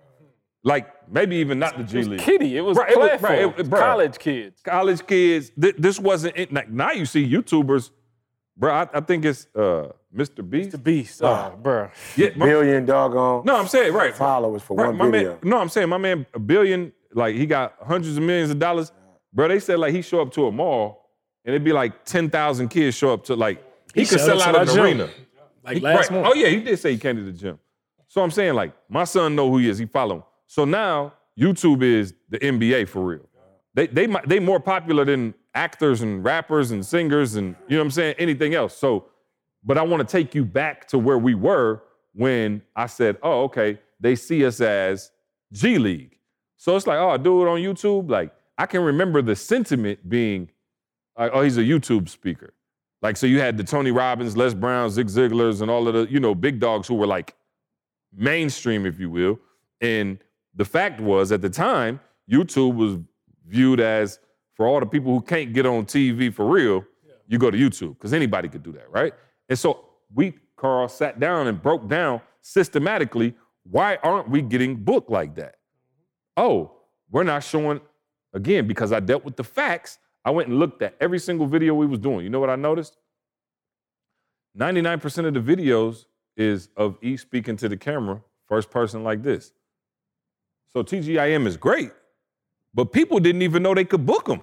Like maybe even not the G League. Kitty, it was Right, it was- right, it- it- bruh. college kids. College kids. Th- this wasn't it. Like, now you see YouTubers, bro. I, I think it's uh, Mr. Beast. The beast, oh, uh, bro. Yeah, my- Billion doggone no, I'm saying right. followers for Right, one my video. Man, no, I'm saying my man a billion, like he got hundreds of millions of dollars. Bro, they said like he show up to a mall and it'd be like 10,000 kids show up to like he, He could sell out to an gym. arena. Like He- last right. month. Oh yeah, he did say he came to the gym. So I'm saying like my son know who he is. He follow him. So now YouTube is the NBA for real. They they they more popular than actors and rappers and singers and you know what I'm saying anything else. So, but I want to take you back to where we were when I said, oh okay, they see us as G League. So it's like, oh, do it on YouTube. Like I can remember the sentiment being, like, oh, he's a YouTube speaker. Like, so you had the Tony Robbins, Les Brown, Zig Ziglars, and all of the, you know, big dogs who were like mainstream, if you will. And the fact was, at the time, YouTube was viewed as for all the people who can't get on TV for real, you go to YouTube because anybody could do that, right? And so we, Carl, sat down and broke down systematically why aren't we getting booked like that? Oh, we're not showing again because I dealt with the facts. I went and looked at every single video we was doing. You know what I noticed? 99% of the videos is of E speaking to the camera, first person like this. So TGIM is great, but people didn't even know they could book them.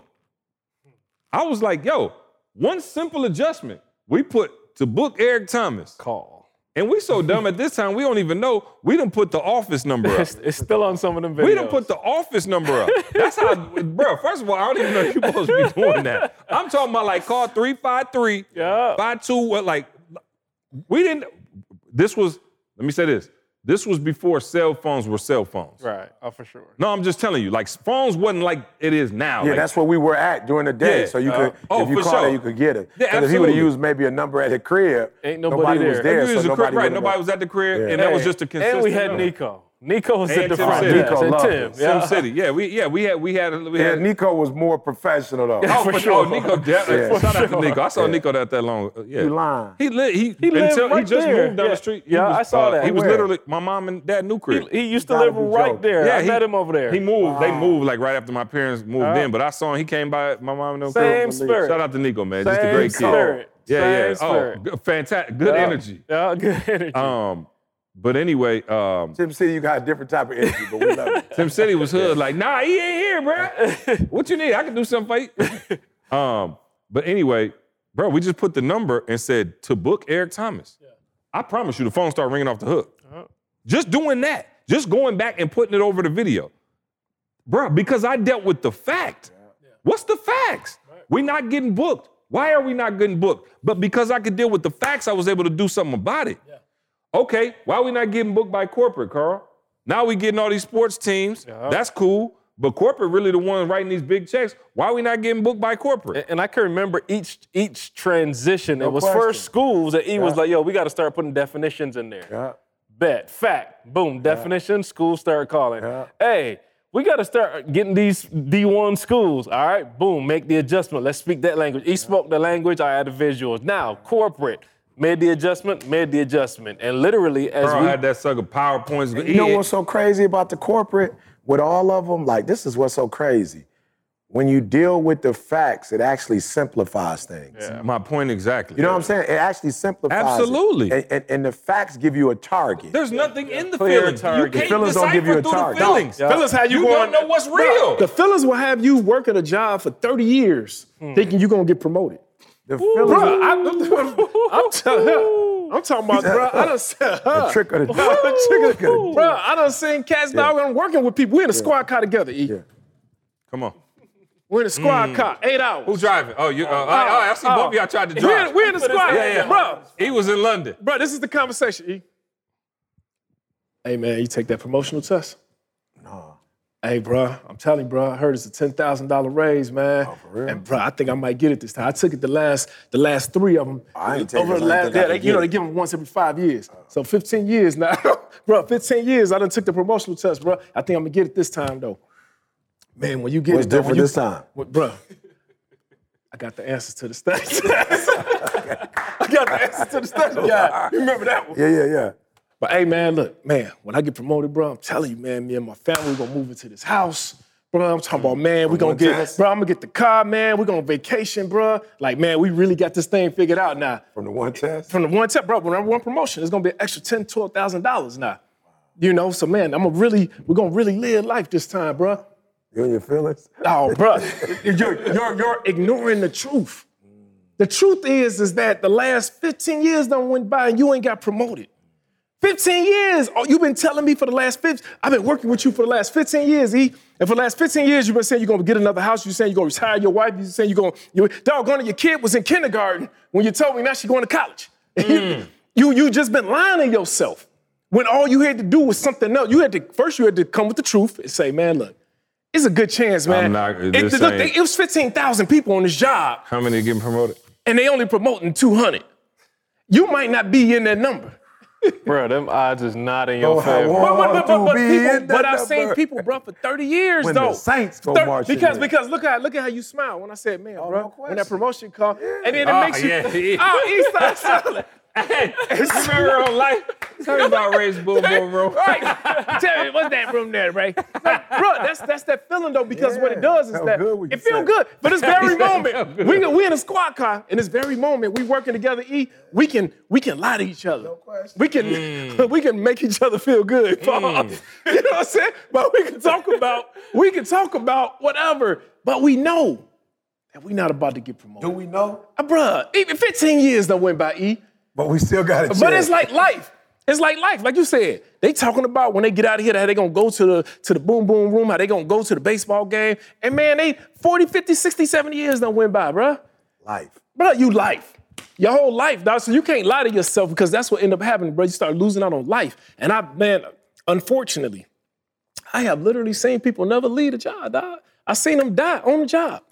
I was like, yo, one simple adjustment. We put to book Eric Thomas. Call. And we so dumb at this time, we don't even know. We don't put the office number up. It's, (laughs) it's still on some of them videos. We done put the office number up. That's how, (laughs) bro. First of all, I don't even know you're supposed to be (laughs) doing that. I'm talking about like call 353 Yeah. 52. What like we didn't. This was. Let me say this. This was before cell phones were cell phones. Right. Oh, for sure. No, I'm just telling you. Like phones wasn't like it is now. Yeah, Like, that's where we were at during the day. Yeah, so you uh, could, oh, if you called sure. it, you could get it. Yeah, 'Cause if he would have used maybe a number at the crib, Ain't nobody was there. there. It was so a crib, right? Nobody was at the crib, Yeah. and that was just a consistent. And we had number. Nico. Nico was in the Tim front City. Nico And loved Tim. it. Sim City. Yeah, we yeah we had we had we Yeah, had. Nico was more professional though. Oh, (laughs) for for sure. sure. Nico, definitely. Yeah. Shout out to. Nico. I saw Yeah. Nico that that long. uh, Yeah. You lying. He li- he He lived until he right just there. moved down Yeah. the street. He Yeah, was, I saw uh, that. He was Where? literally my mom and dad knew crib. He, he used to live right joking. there. Yeah, I he- met him over there. He moved. They moved like right after my parents moved Uh, in. But I saw him. He came by my mom and them Same spirit. Shout out to Nico, man. Just a Same great spirit. kid. Yeah, yeah. Oh, fantastic. Good energy. Yeah, good (laughs) energy. Um, but anyway, um, Tim City, you got a different type of energy, but we love it. (laughs) Tim City was hood. Like, nah, he ain't here, bro. (laughs) what you need? I can do something for you. um, but anyway, bro, we just put the number and said to book Eric Thomas. I promise you, the phone started ringing off the hook. Just doing that, just going back and putting it over the video, bro. Because I dealt with the fact. What's the facts? We're not getting booked. Why are we not getting booked? But because I could deal with the facts, I was able to do something about it. Okay, why are we not getting booked by corporate, Carl? Now we getting all these sports teams. That's cool. But corporate really the ones writing these big checks. Why are we not getting booked by corporate? And I can remember each each transition. No it was question. first schools that E was like, yo, we got to start putting definitions in there. Yeah. Bet, fact, boom, definition, schools start calling. Yeah. Hey, we got to start getting these D1 schools. All right, boom, make the adjustment. Let's speak that language. He spoke the language, I had the visuals. Now, corporate, made the adjustment, made the adjustment. And literally, as Carl we had that sucker PowerPoints. You know what's so crazy about the corporate with all of them? Like, this is what's so crazy. When you deal with the facts, it actually simplifies things. Yeah, My point exactly. You know what I'm saying? It actually simplifies. it. Absolutely. And, and, and the facts give you a target. There's nothing in the Clear feelings. You target. can't Feelings don't decipher give you a through target. the feelings. Yeah. Fellas have you, You going. don't know what's real. The fellas will have you working a job for 30 years hmm. thinking you're gonna get promoted. The feelings, Bro, I, am telling I'm talking about, bro. I done said, huh. the trick of the (laughs) Bro, I done seen cats dog. I'm working with people. We in a squad car together. E. Yeah. Come on. We're in a squad car, eight hours. Who's driving? Oh, you. Uh, all right, all right, I see oh. both of y'all tried to We're drive. in, we're in the squad, Yeah, yeah. bro. He was in London. Bro, this is the conversation. E. Hey man, you take that promotional test. Hey, bro, I'm telling you, bro. I heard it's a ten thousand dollar raise, man. Oh, for real? And bro, I think I might get it this time. I took it the last, the last three of them. I ain't taking over the last. Yeah, they, you know they give them once every five years. Uh. So 15 years now, (laughs) bro. 15 years. I done took the promotional test, bro. I think I'm gonna get it this time though. Man, when you get What's it, different you, this time? What, bro? I got the answers to the study (laughs) test. (laughs) I got the answers to the study guide. You remember that one? Yeah, yeah, yeah. But hey, man, look, man, when I get promoted, bro, I'm telling you, man, me and my family, we gonna move into this house. Bro, I'm talking about, man, we gonna get, bro, I'm gonna get the car, man. we gonna vacation, bro. Like, man, we really got this thing figured out now. From the one test. From the one test, bro, when one promotion, it's gonna be an extra ten, twelve thousand dollars now. You know, so man, I'm gonna really, we're gonna really live life this time, bro. You and your feelings. Oh, bro, (laughs) you're, you're, you're ignoring the truth. The truth is, is that the last 15 years done went by and you ain't got promoted. 15 years. Oh, you've been telling me for the last 15. I've been working with you for the last 15 years, E. And for the last 15 years, you've been saying you're gonna get another house. You're saying you're gonna retire your wife. You're saying you're gonna, you doggone it, your kid was in kindergarten when you told me now she's going to college. (laughs) Mm. you, you just been lying to yourself. When all you had to do was something else. You had to, first you had to come with the truth and say, man, look, it's a good chance, man. I'm not- It, look, ain't- it was 15,000 people on this job How many are getting promoted? and they only promoting 200. You might not be in that number. Bro, them odds is not in your Oh, favor. want- But, but, but, but, to people, but I've seen people, bro, for 30 years When though. the Saints go Thir- marching because in. because look at look at how you smile when I said, man, oh, bro, no when that question. promotion come, and then it Oh, makes you, yeah, yeah. (laughs) oh, Eastside Solid. Hey, remember on life? Tell me about Ray's Boom Boom Room. Right. (laughs) Tell me, what's that room there, Ray? Like, bro, that's that's that feeling though, because what it does is that good when it feels good. But this (laughs) very moment, we we in a squad car, in this very moment, we working together. E, we can we can lie to each other. No question. We can Mm. (laughs) we can make each other feel good. you know what I'm saying? But we can talk about we can talk about whatever. But we know that we're not about to get promoted. Do we know? Uh, bruh, even 15 years that went by. E. But we still got it. But it's like life. It's like life, like you said. They talking about when they get out of here, how they gonna go to the to the boom boom room, how they gonna go to the baseball game. And man, they 40, 50, 60, 70 years done went by, bruh. life. Bruh, you life. Your whole life, dog. So you can't lie to yourself because that's what end up happening, bro. You start losing out on life. And I, man, unfortunately, I have literally seen people never leave a job, dog. I seen them die on the job.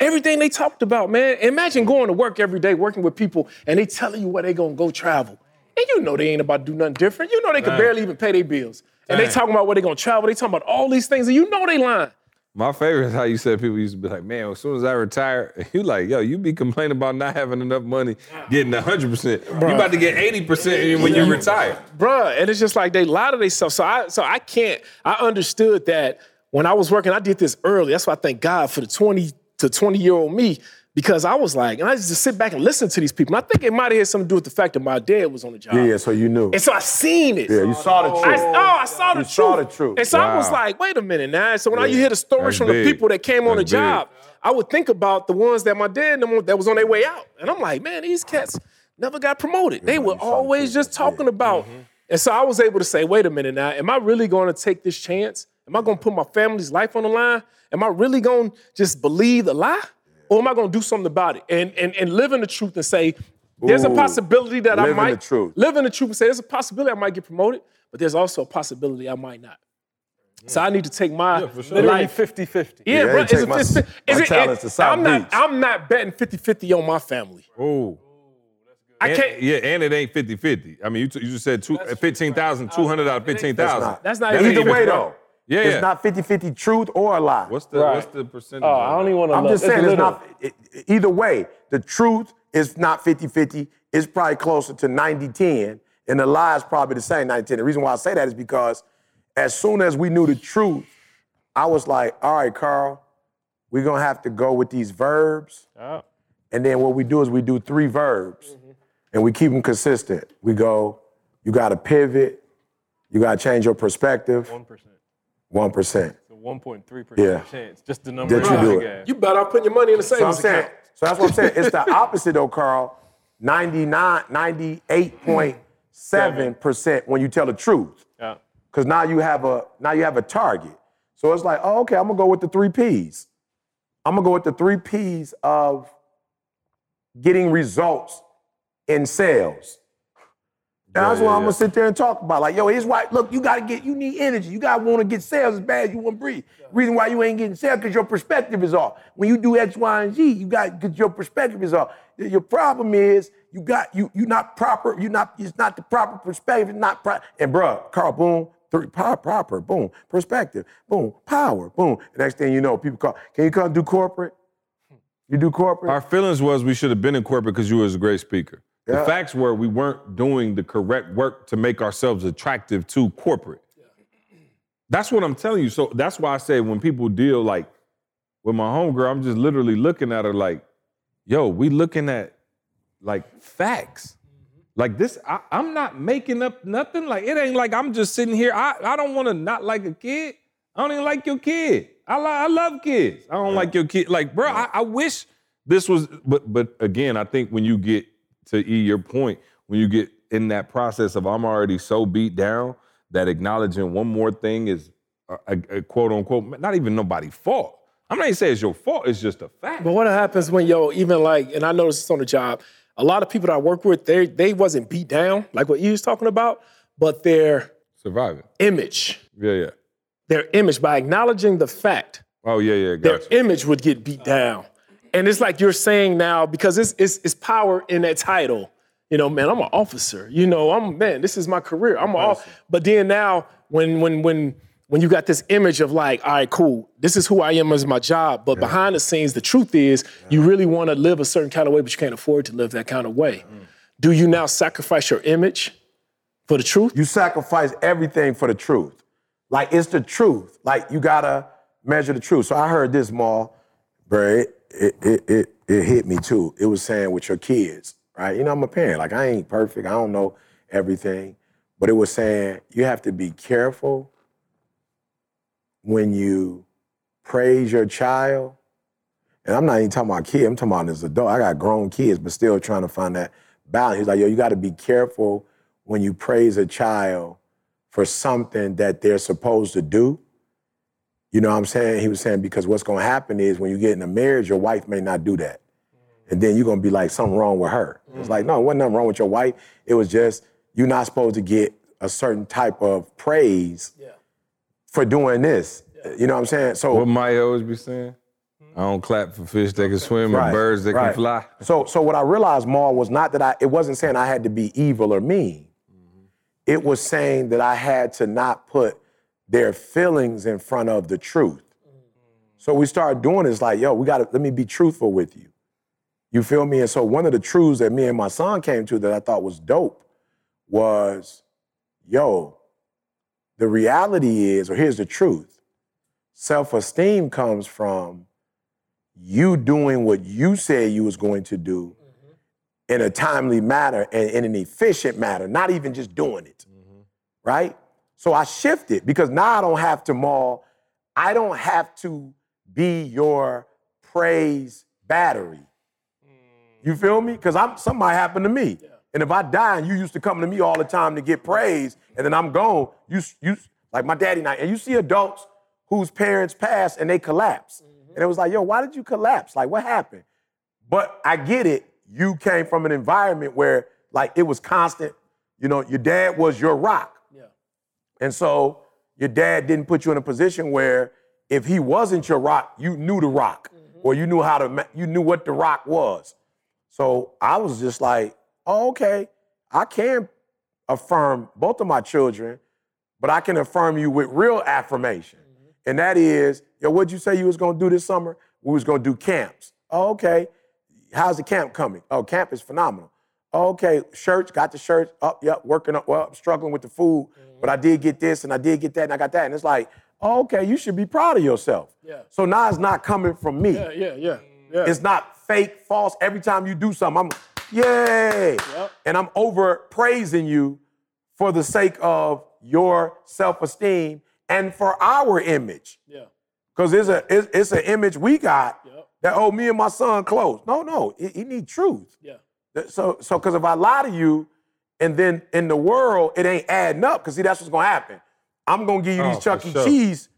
Everything they talked about, man. Imagine going to work every day, working with people, and they telling you where they gonna go travel. And you know they ain't about to do nothing different. You know they can barely even pay their bills. And they talking about where they gonna travel. They talking about all these things, and you know they lying. My favorite is how you said people used to be like, man, as soon as I retire, (laughs) you like, yo, you be complaining about not having enough money, getting 100%. You about to get 80% when you retire. Bruh, and it's just like they lie to themselves. So I so I can't, I understood that when I was working, I did this early. That's why I thank God for the 20 to 20 year old me. Because I was like, and I just sit back and listen to these people. And I think it might have had something to do with the fact that my dad was on the job. Yeah, yeah, so you knew. And so I seen it. Yeah, you saw the truth. I, oh, I saw the You truth. saw the truth. And so I was like, wait a minute now. So when I you hear the stories That's from big. the people that came on the big. job, I would think about the ones that my dad that was on their way out. And I'm like, man, these cats never got promoted. They were always just talking about. Mm-hmm. And so I was able to say, wait a minute now, am I really going to take this chance? Am I going to put my family's life on the line? Am I really going to just believe the lie? Or am I going to do something about it and, and, and live in the truth and say, there's a possibility that I live in might the truth. live in the truth and say there's a possibility I might get promoted, but there's also a possibility I might not. So I need to take my Literally life 50 50. yeah, Yeah, bro. you Is take it, my- is it, is it, talents to South I'm not, I'm not betting 50-50 on my family. Oh. I And- can't. yeah, and it ain't 50 50. I mean, you, t- you just said two, 15,000, 200 out of 15,000. That's not That even- ain't Either way, though. Yeah, It's yeah. not 50 50 truth or a lie. What's the, Right. what's the percentage? Oh, I don't even want to I'm look. just saying it's little. not, it- it- either way, the truth is not 50 50. It's probably closer to 90 10, and the lie is probably the same 90 10. The reason why I say that is because as soon as we knew the truth, I was like, all right, Carl, we're going to have to go with these verbs. Yeah. And then what we do is we do three verbs mm-hmm. and we keep them consistent. We go, you got to pivot, you got to change your perspective, 1%. 1%. 1.3% chance. Just the number That you of do the it. game. You better off putting your money in the So I'm savings saying, account. so that's what I'm saying. It's the (laughs) opposite though, Carl. 99, 98.7% when you tell the truth. Yeah. Because now you have a now you have a target. So it's like, oh, okay, I'm gonna go with the three P's. I'm gonna go with the three P's of getting results in sales. That's Yeah, what yeah, I'm gonna sit there and talk about. Like, yo, here's why. Look, you gotta get, you need energy. You gotta want to get sales as bad as you want to breathe. Reason why you ain't getting sales because your perspective is off. When you do X, Y, and Z, you got because your perspective is off. Your problem is you got you you not proper. You not it's not the proper perspective. It's not pro- and bruh, Carl, boom, three power, proper, boom, perspective, boom, power, boom. The next thing you know, people call, can you come do corporate? You do corporate? Our feelings was we should have been in corporate because you was a great speaker. Yeah. The facts were we weren't doing the correct work to make ourselves attractive to corporate. That's what I'm telling you. So that's why I say when people deal like with my homegirl, I'm just literally looking at her like, yo, we looking at like facts. Like this, I, I'm not making up nothing. Like it ain't like I'm just sitting here. I, I don't want to not like a kid. I don't even like your kid. I, li- I love kids. I don't like your kid. Like, bro, I, I wish this was. But but again, I think when you get to e your point, when you get in that process of I'm already so beat down that acknowledging one more thing is a, a- a quote unquote not even nobody's fault. I'm not even saying it's your fault. It's just a fact. But what happens when yo, even like, and I noticed this on the job, a lot of people that I work with, they they wasn't beat down, like what you was talking about, but their Surviving. image, Yeah, yeah. their image, by acknowledging the fact, Oh yeah, yeah. their image would get beat down. And it's like you're saying now, because it's, it's, it's power in that title. You know, man, I'm an officer. You know, I'm man, this is my career. I'm all but then now when when when when you got this image of like, all right, cool, this is who I am as my job. But behind the scenes, the truth is you really want to live a certain kind of way, but you can't afford to live that kind of way. Mm. Do you now sacrifice your image for the truth? you sacrifice everything for the truth. Like it's the truth. Like you gotta measure the truth. So I heard this, Maul, bro. It it, it it it hit me too. It was saying with your kids, right? You know, I'm a parent. Like I ain't perfect. I don't know everything, but it was saying you have to be careful when you praise your child. And I'm not even talking about kid. I'm talking about as adult. I got grown kids, but still trying to find that balance. He's like, yo, you got to be careful when you praise a child for something that they're supposed to do. You know what I'm saying? He was saying because what's going to happen is when you get in a marriage, your wife may not do that. And then you're going to be like, something wrong with her. It's like, no, it wasn't nothing wrong with your wife. It was just, you're not supposed to get a certain type of praise for doing this. You know what I'm saying? So What Maya always be saying? I don't clap for fish that can swim Right, and birds that right. can fly. So, so what I realized, Maul, was not that I. It wasn't saying I had to be evil or mean. Mm-hmm. It was saying that I had to not put their feelings in front of the truth. So we started doing this like, yo, we got to let me be truthful with you. You feel me? And so one of the truths that me and my son came to that I thought was dope was, yo, the reality is, or here's the truth. Self-esteem comes from you doing what you said you was going to do in a timely manner and in an efficient manner, not even just doing it. Mm-hmm. Right? So I shifted because now I don't have to maul, I don't have to be your praise battery. You mm. feel me? Because I'm something might happen to me. And if I die and you used to come to me all the time to get praise, and then I'm gone, you you like my daddy and I, and you see adults whose parents pass and they collapse. Mm-hmm. And it was like, yo, why did you collapse? Like, what happened? But I get it. You came from an environment where like it was constant. You know, your dad was your rock. And so your dad didn't put you in a position where if he wasn't your rock, you knew the rock mm-hmm. or you knew how to, you knew what the rock was. So I was just like, oh, okay, I can affirm both of my children, but I can affirm you with real affirmation. Mm-hmm. And that is, yo, what'd you say you was gonna do this summer? We was gonna do camps. Oh, okay. How's the camp coming? Oh, camp is phenomenal. Oh, okay, shirts, got the shirts up, yep, working up, well, I'm struggling with the food, but I did get this and I did get that and I got that. And it's like, oh, okay, you should be proud of yourself. Yeah. So now it's not coming from me. Yeah, yeah, yeah. yeah. It's not fake, false. Every time you do something, I'm, yay. Yep. And I'm over praising you for the sake of your self esteem and for our image. yeah. Because it's, a, it's, it's an image we got Yep. that, oh, me and my son close. No, no, he, he need truth. Yeah. That- So, so because if I lie to you, and then in the world it ain't adding up, because see that's what's gonna happen. I'm gonna give you Oh, these Chuck E. sure. Cheese.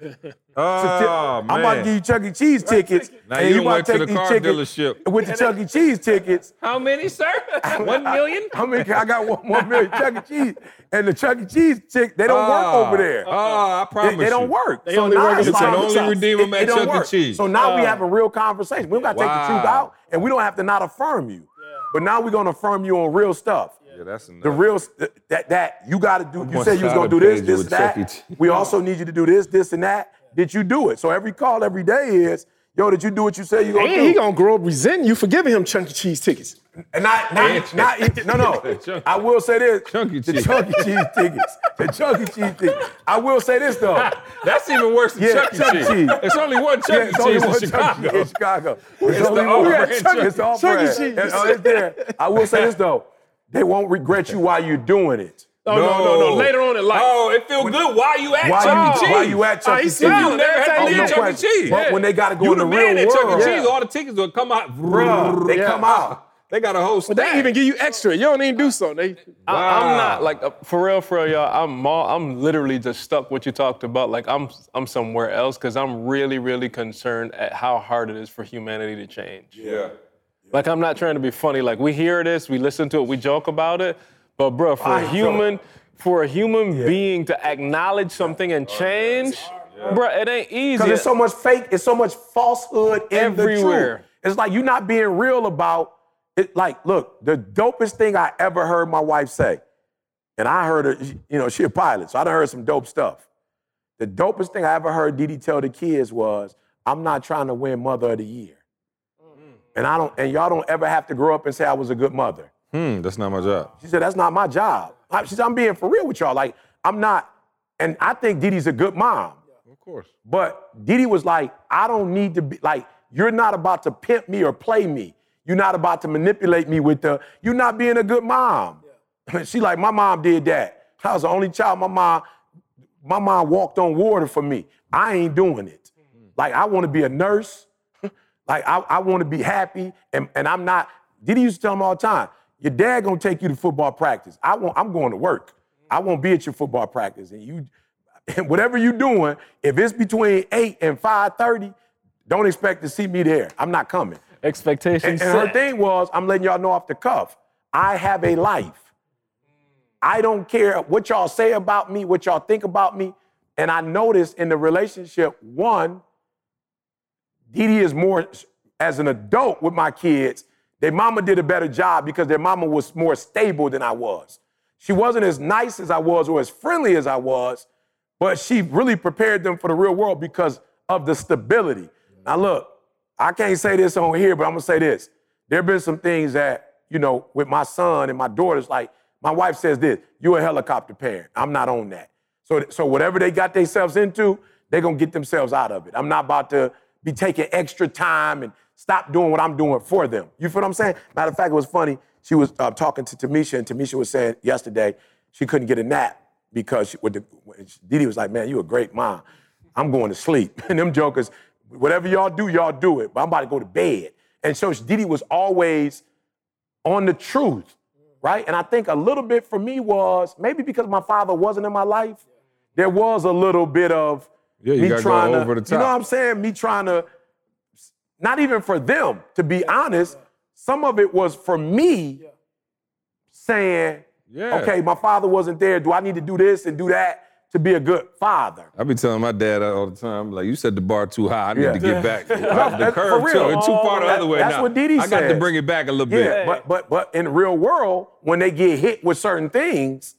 (laughs) Oh, I'm about to give you Chuck E. Cheese tickets. Now and you done went to take the car tickets dealership. With the Chuck E. Cheese tickets, (laughs) How many, sir? (laughs) One million? I mean, I got one, one million Chuck E. Cheese, and the Chuck E. Cheese chick, they don't work over ah. there. Oh, I They, promise they don't work. They only work now at it's the only Shops. redeem them at don't Chuck E. work. Cheese. So now we have a real conversation. We don't got to take the truth out, and we don't have to not affirm you. But now we're gonna affirm you on real stuff. Yeah, that's enough. The real that that you got to do. You on said you was gonna do this, this, that. Chuck. Cheese. We also need you to do this, this, and that. Did you do it? So every call every day is, Yo, did you do what you said you gonna And do? he gonna grow up resenting you for giving him chunky cheese tickets. And not, not, (laughs) not, no, no. (laughs) I will say this. Chunky the cheese. chunky cheese (laughs) tickets. The chunky cheese tickets. I will say this though. That's even worse than Yeah, Chuck. Chuck E. Cheese. Cheese. It's only one chunky Yeah, it's only Cheese in one Chuck E. Chicago. in Chicago. It's only the one. off-brand It's Chuck the off Chuck E. brand. Cheese. And, oh, it's there. I will say this though. They won't regret you while you're doing it. Oh, no, no, no, Later on in life. Oh, it feel good while you at While Chuck E. you, Cheese. while you at Chuck Oh, E. Cheese. You never had to leave no Chuck E. Cheese. But when they gotta go you in the the real man at Chuck E. world, Cheese, all the tickets will come out. Bruh, they come out. They got a whole stack. But they even give you extra. You don't even do something. They I, I'm not like uh, for real, for real, y'all. I'm all, I'm literally just stuck what you talked about. Like I'm I'm somewhere else because I'm really really concerned at how hard it is for humanity to change. Yeah. Like I'm not trying to be funny. Like we hear this, we listen to it, we joke about it, but bro, for I a joke. human, for a human being to acknowledge something and change, bro, it ain't easy. Because there's so much fake, it's so much falsehood in the Everywhere. truth. It's like you're not being real about it. Like, look, the dopest thing I ever heard my wife say, and I heard her, you know, she a pilot, so I done heard some dope stuff. The dopest thing I ever heard Didi tell the kids was, I'm not trying to win mother of the year. Mm-hmm. And I don't, and y'all don't ever have to grow up and say I was a good mother. Hmm, that's not my job. She said, that's not my job. I- She said, I'm being for real with y'all. Like, I'm not, and I think Didi's a good mom. Of course. But Didi was like, I don't need to be like, you're not about to pimp me or play me. You're not about to manipulate me with the, you're not being a good mom. (laughs) she like, my mom did that. I was the only child. My mom, my mom walked on water for me. I ain't doing it. Like, I want to be a nurse. (laughs) like, I, I want to be happy. And, and I'm not, Didi used to tell me all the time, your dad gonna take you to football practice. I want, I'm going to work. I won't be at your football practice. And you, (laughs) and whatever you're doing, if it's between 8 and 5:30, don't expect to see me there. I'm not coming. expectations. And, and her thing was, I'm letting y'all know off the cuff, I have a life. I don't care what y'all say about me, what y'all think about me. And I noticed in the relationship, one, Didi is more as an adult with my kids. Their mama did a better job because their mama was more stable than I was. She wasn't as nice as I was or as friendly as I was, but she really prepared them for the real world because of the stability. Now, look, I can't say this on here, but I'm gonna say this. There have been some things that, you know, with my son and my daughters, like my wife says this, you're a helicopter parent. I'm not on that. So, so whatever they got themselves into, they're gonna get themselves out of it. I'm not about to be taking extra time and stop doing what I'm doing for them. You feel what I'm saying? Matter of fact, it was funny. She was uh, talking to Tamisha, and Tamisha was saying yesterday she couldn't get a nap because she, with the, Didi was like, "Man, you a great mom. I'm going to sleep." (laughs) And them jokers, whatever y'all do, y'all do it. But I'm about to go to bed. And so Didi was always on the truth, right? And I think a little bit for me was maybe because my father wasn't in my life, there was a little bit of Yeah, you me trying to, you know what I'm saying? Me trying to, not even for them, to be honest, some of it was for me saying, Yeah. okay, my father wasn't there. Do I need to do this and do that to be a good father? I be telling my dad all the time. Like, you set the bar too high. I need Yeah. to get back. (laughs) the curve for too. real. It's too far the That- other way that's now. what Didi I got to bring it back a little Yeah, bit. but but but in the real world, when they get hit with certain things,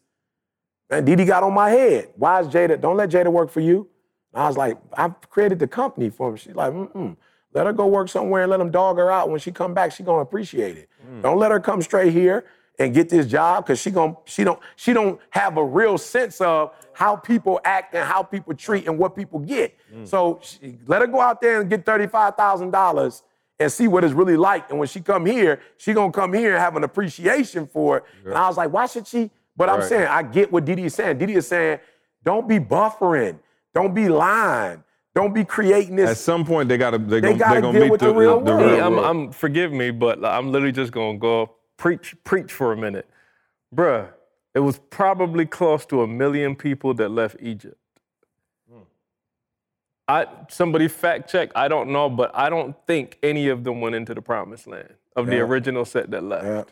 and Didi got on my head. Why is Jada? Don't let Jada work for you. And I was like, I've created the company for her. She's like, mm-mm. Let her go work somewhere and let them dog her out. When she come back, she gonna appreciate it. Mm. Don't let her come straight here and get this job because she gon' she don't she don't have a real sense of how people act and how people treat and what people get. Mm. So she, let her go out there and get thirty five thousand dollars and see what it's really like. And when she come here, she gonna come here and have an appreciation for it. And I was like, why should she? But I'm Right. saying, I get what Didi is saying. Didi is saying, don't be buffering, don't be lying, don't be creating this. At some point, they got to they They gonna, gotta they gonna deal meet with the, the real the, world. real Hey, I'm, world. I'm forgive me, but I'm literally just gonna go preach, preach for a minute, bruh. It was probably close to a million people that left Egypt. Hmm. I somebody fact check. I don't know, but I don't think any of them went into the promised land of the original set that left. Yeah.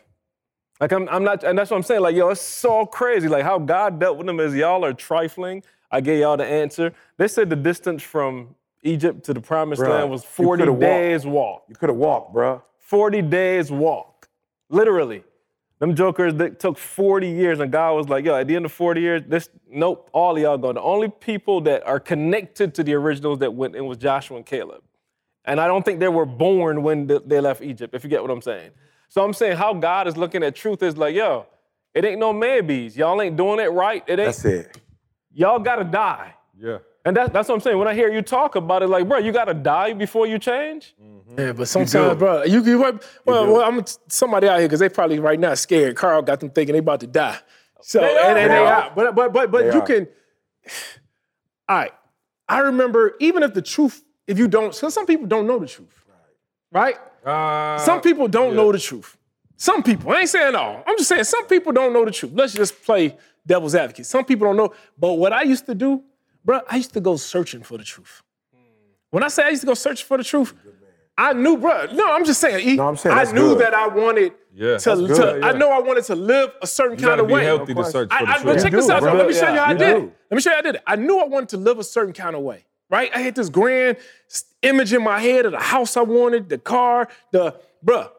Like I'm, I'm not, and that's what I'm saying. Like, yo, it's so crazy. Like how God dealt with them as y'all are trifling. I gave y'all the answer. They said the distance from Egypt to the promised Bruh, land was 40 coulda walked. days walk. You could have walked, bruh. 40 days walk. Literally. Them jokers that took 40 years, and God was like, yo, at the end of 40 years, this nope, all of y'all go. The only people that are connected to the originals that went in was Joshua and Caleb. And I don't think they were born when they left Egypt, if you get what I'm saying. So I'm saying how God is looking at truth is like, yo, it ain't no man bees. Y'all ain't doing it right. It ain't. That's it. Y'all gotta die. Yeah. And that, that's what I'm saying. When I hear you talk about it, like, bro, you gotta die before you change. Yeah, but sometimes, bro, you, you well, well, I'm somebody out here because they probably right now scared. Carl got them thinking they about to die. So They and, are. and They they are. are. But but but but They you are. can. (sighs) All right, I remember even if the truth, if you don't, because some people don't know the truth, right? Uh, Some people don't know the truth. Some people, I ain't saying all. I'm just saying some people don't know the truth. Let's just play devil's advocate. Some people don't know. But what I used to do, bro, I used to go searching for the truth. When I say I used to go searching for the truth, I knew, bro. No, I'm just saying. E, No, I'm saying I knew good. that I wanted Yeah, to. that's to- good, I know I wanted to live a certain You kind gotta of be way. healthy to search I, for the I, truth. but check You this do, out, bro. Let me show you how I did do. it. Let me show you how I did it. I knew I wanted to live a certain kind of way, right? I had this grand image in my head of the house I wanted, the car, the bruh.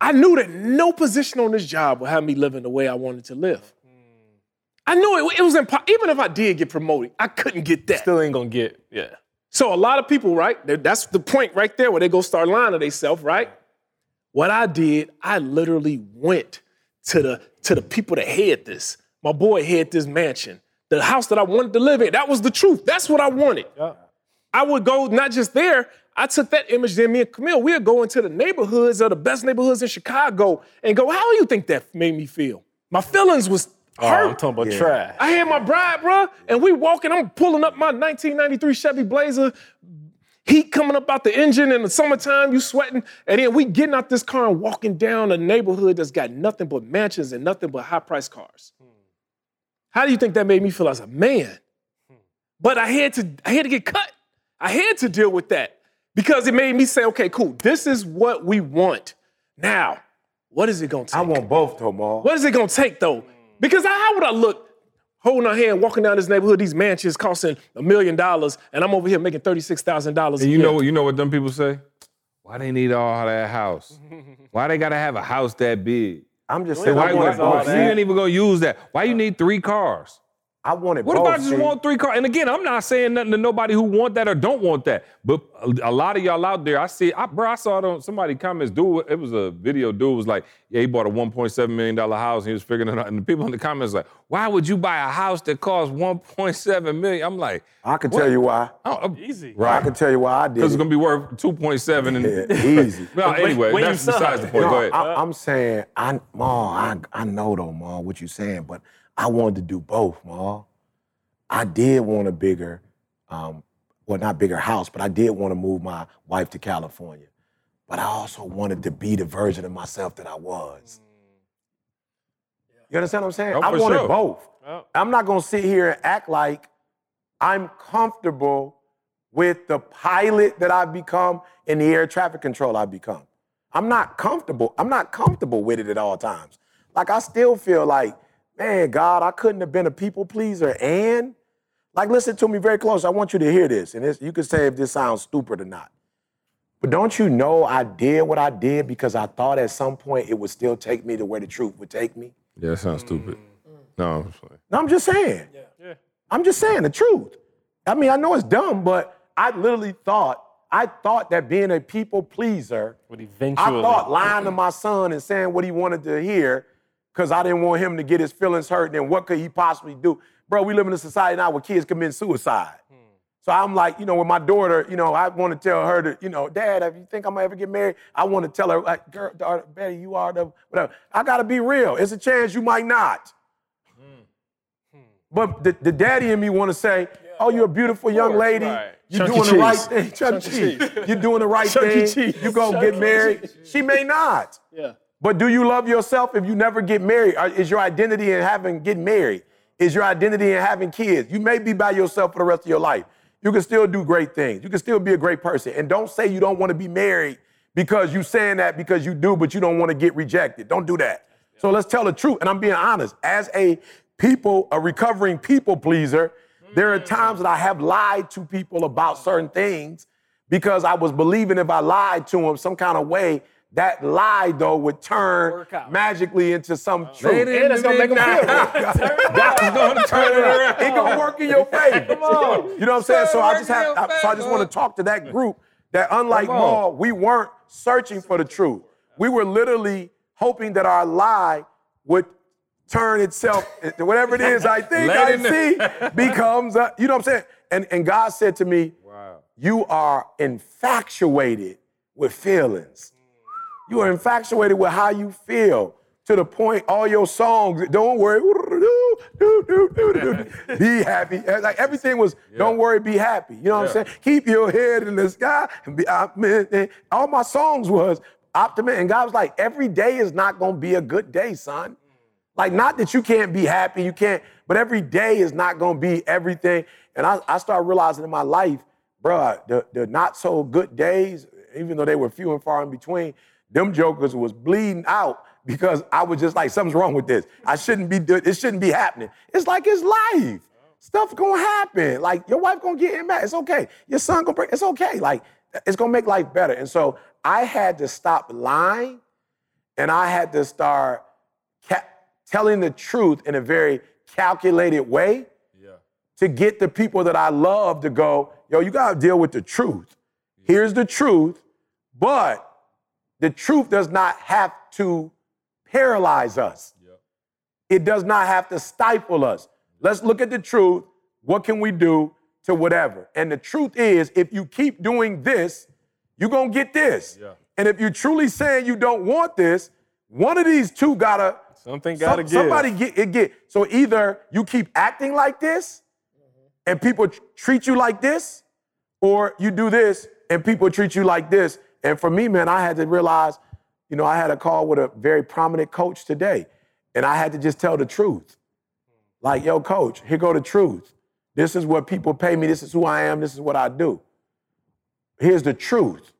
I knew that no position on this job would have me living the way I wanted to live. I knew it, it was impossible. Even if I did get promoted, I couldn't get that. Still ain't gonna get, yeah. So a lot of people, right? That's the point right there where they go start lying to themselves, right? What I did, I literally went to the to the people that had this. My boy had this mansion, the house that I wanted to live in. That was the truth. That's what I wanted. I would go not just there. I took that image. Then me and Camille, we'd go into the neighborhoods of the best neighborhoods in Chicago and go, "How do you think that made me feel?" My feelings was Oh, hurt. I'm talking about trash. I had my bride, bruh, and we walking. I'm pulling up my 1993 Chevy Blazer. Heat coming up out the engine in the summertime, you sweating, and then we getting out this car and walking down a neighborhood that's got nothing but mansions and nothing but high priced cars. Hmm. How do you think that made me feel as a man? Hmm. But I had to, I had to get cut. I had to deal with that because it made me say, okay, cool, this is what we want. Now, what is it gonna take? I want both, Tomal. What is it gonna take though? Because how would I look holding our hand, walking down this neighborhood, these mansions costing a million dollars, and I'm over here making thirty-six thousand dollars a And you year? know what? You know what them people say? Why they need all that house? (laughs) Why they gotta have a house that big? I'm just saying, Why, I why, why- you ain't even gonna use that? Why you need three cars? I want it What both. if I just see? want three cars? And again, I'm not saying nothing to nobody who want that or don't want that. But a, a lot of y'all out there, I see, I, bro, I saw it on somebody comments. Dude, it was a video. Dude was like, yeah, he bought a 1.7 million dollar house. And he was figuring it out. And the people in the comments like, why would you buy a house that costs 1.7 million? I'm like, I can tell you why. oh, oh Easy. Right. I can tell you why I did because it's gonna be worth 2.7 and (laughs) Yeah, easy. (laughs) well, anyway, when you that's besides the point. No, Go ahead. I, am saying, I, Ma, I, I know though, Ma, what you're saying, but I wanted to do both, Ma. I did want a bigger, um, well, not bigger house, but I did want to move my wife to California. But I also wanted to be the version of myself that I was. You understand what I'm saying? Oh, I wanted sure. both. Oh. I'm not gonna sit here and act like I'm comfortable with the pilot that I've become and the air traffic control I've become. I'm not comfortable. I'm not comfortable with it at all times. Like I still feel like, man, God, I couldn't have been a people pleaser. And like, listen to me very close. I want you to hear this, and this, you can say if this sounds stupid or not. But don't you know I did what I did because I thought at some point it would still take me to where the truth would take me? Yeah, that sounds stupid. Mm. No, I'm just like, No, I'm just saying. Yeah. yeah. I'm just saying the truth. I mean, I know it's dumb, but I literally thought, I thought that being a people pleaser, But I thought lying to my son and saying what he wanted to hear, because I didn't want him to get his feelings hurt, then what could he possibly do? Bro, we live in a society now where kids commit suicide. So I'm like, you know, with my daughter, you know, I want to tell her to, you know, Dad, if you think I'm gonna ever get married, I want to tell her, like, girl, daughter, Betty, you are the whatever. I gotta be real. It's a chance you might not. Hmm. But the, the daddy in me want to say, oh, you're a beautiful young lady. right. You're Chuck E. doing the right thing. (laughs) Chuck. Chuck. Cheese. You're doing the right Chuck thing. Cheese. You're going to get married. She may not. Yeah. But do you love yourself if you never get married? Uh, is your identity in having getting married? Is your identity in having kids? You may be by yourself for the rest of your life. You can still do great things. You can still be a great person. And don't say you don't want to be married because you saying that because you do, but you don't want to get rejected. Don't do that. So let's tell the truth. And I'm being honest. As a people, a recovering people pleaser, there are times that I have lied to people about certain things because I was believing if I lied to them some kind of way, that lie though would turn magically into some truth. And it's gonna make them feel good. (laughs) God's gonna turn it around. It gonna work in your favor. You know what I'm saying? So I just have, I- so I just want to talk to that group That unlike Come. Maul, we weren't searching for the truth. We were literally hoping that our lie would turn itself, (laughs) whatever it is I think I see, becomes, a, you know what I'm saying? And, and God said to me, Wow. You are infatuated with feelings. You are infatuated with how you feel to the point all your songs, don't worry, (laughs) be happy. Like everything was, don't worry, be happy. You know what I'm saying? Keep your head in the sky and be optimistic. All my songs was optimistic. And God was like, every day is not gonna be a good day, son. Like, not that you can't be happy, you can't, but every day is not gonna be everything. And I, I started realizing in my life, bruh, the, the not so good days, even though they were few and far in between, them jokers was bleeding out because I was just like, something's wrong with this. I shouldn't be, do- it shouldn't be happening. It's like it's life. Stuff gonna happen. Like your wife gonna get mad. It's okay. Your son gonna break. It's okay. Like it's gonna make life better. And so I had to stop lying, and I had to start ca- telling the truth in a very calculated way yeah. to get the people that I love to go, yo, you gotta deal with the truth. Here's the truth, but the truth does not have to paralyze us. It does not have to stifle us. Let's look at the truth. What can we do to whatever? And the truth is, if you keep doing this, you're gonna get this. And if you're truly saying you don't want this, one of these two gotta Something gotta give. Somebody get it get. So either you keep acting like this mm-hmm. and people tr- treat you like this, or you do this and people treat you like this. And for me, man, I had to realize, you know, I had a call with a very prominent coach today, and I had to just tell the truth. Like, yo, coach, here go the truth. This is what people pay me. This is who I am. This is what I do. Here's the truth.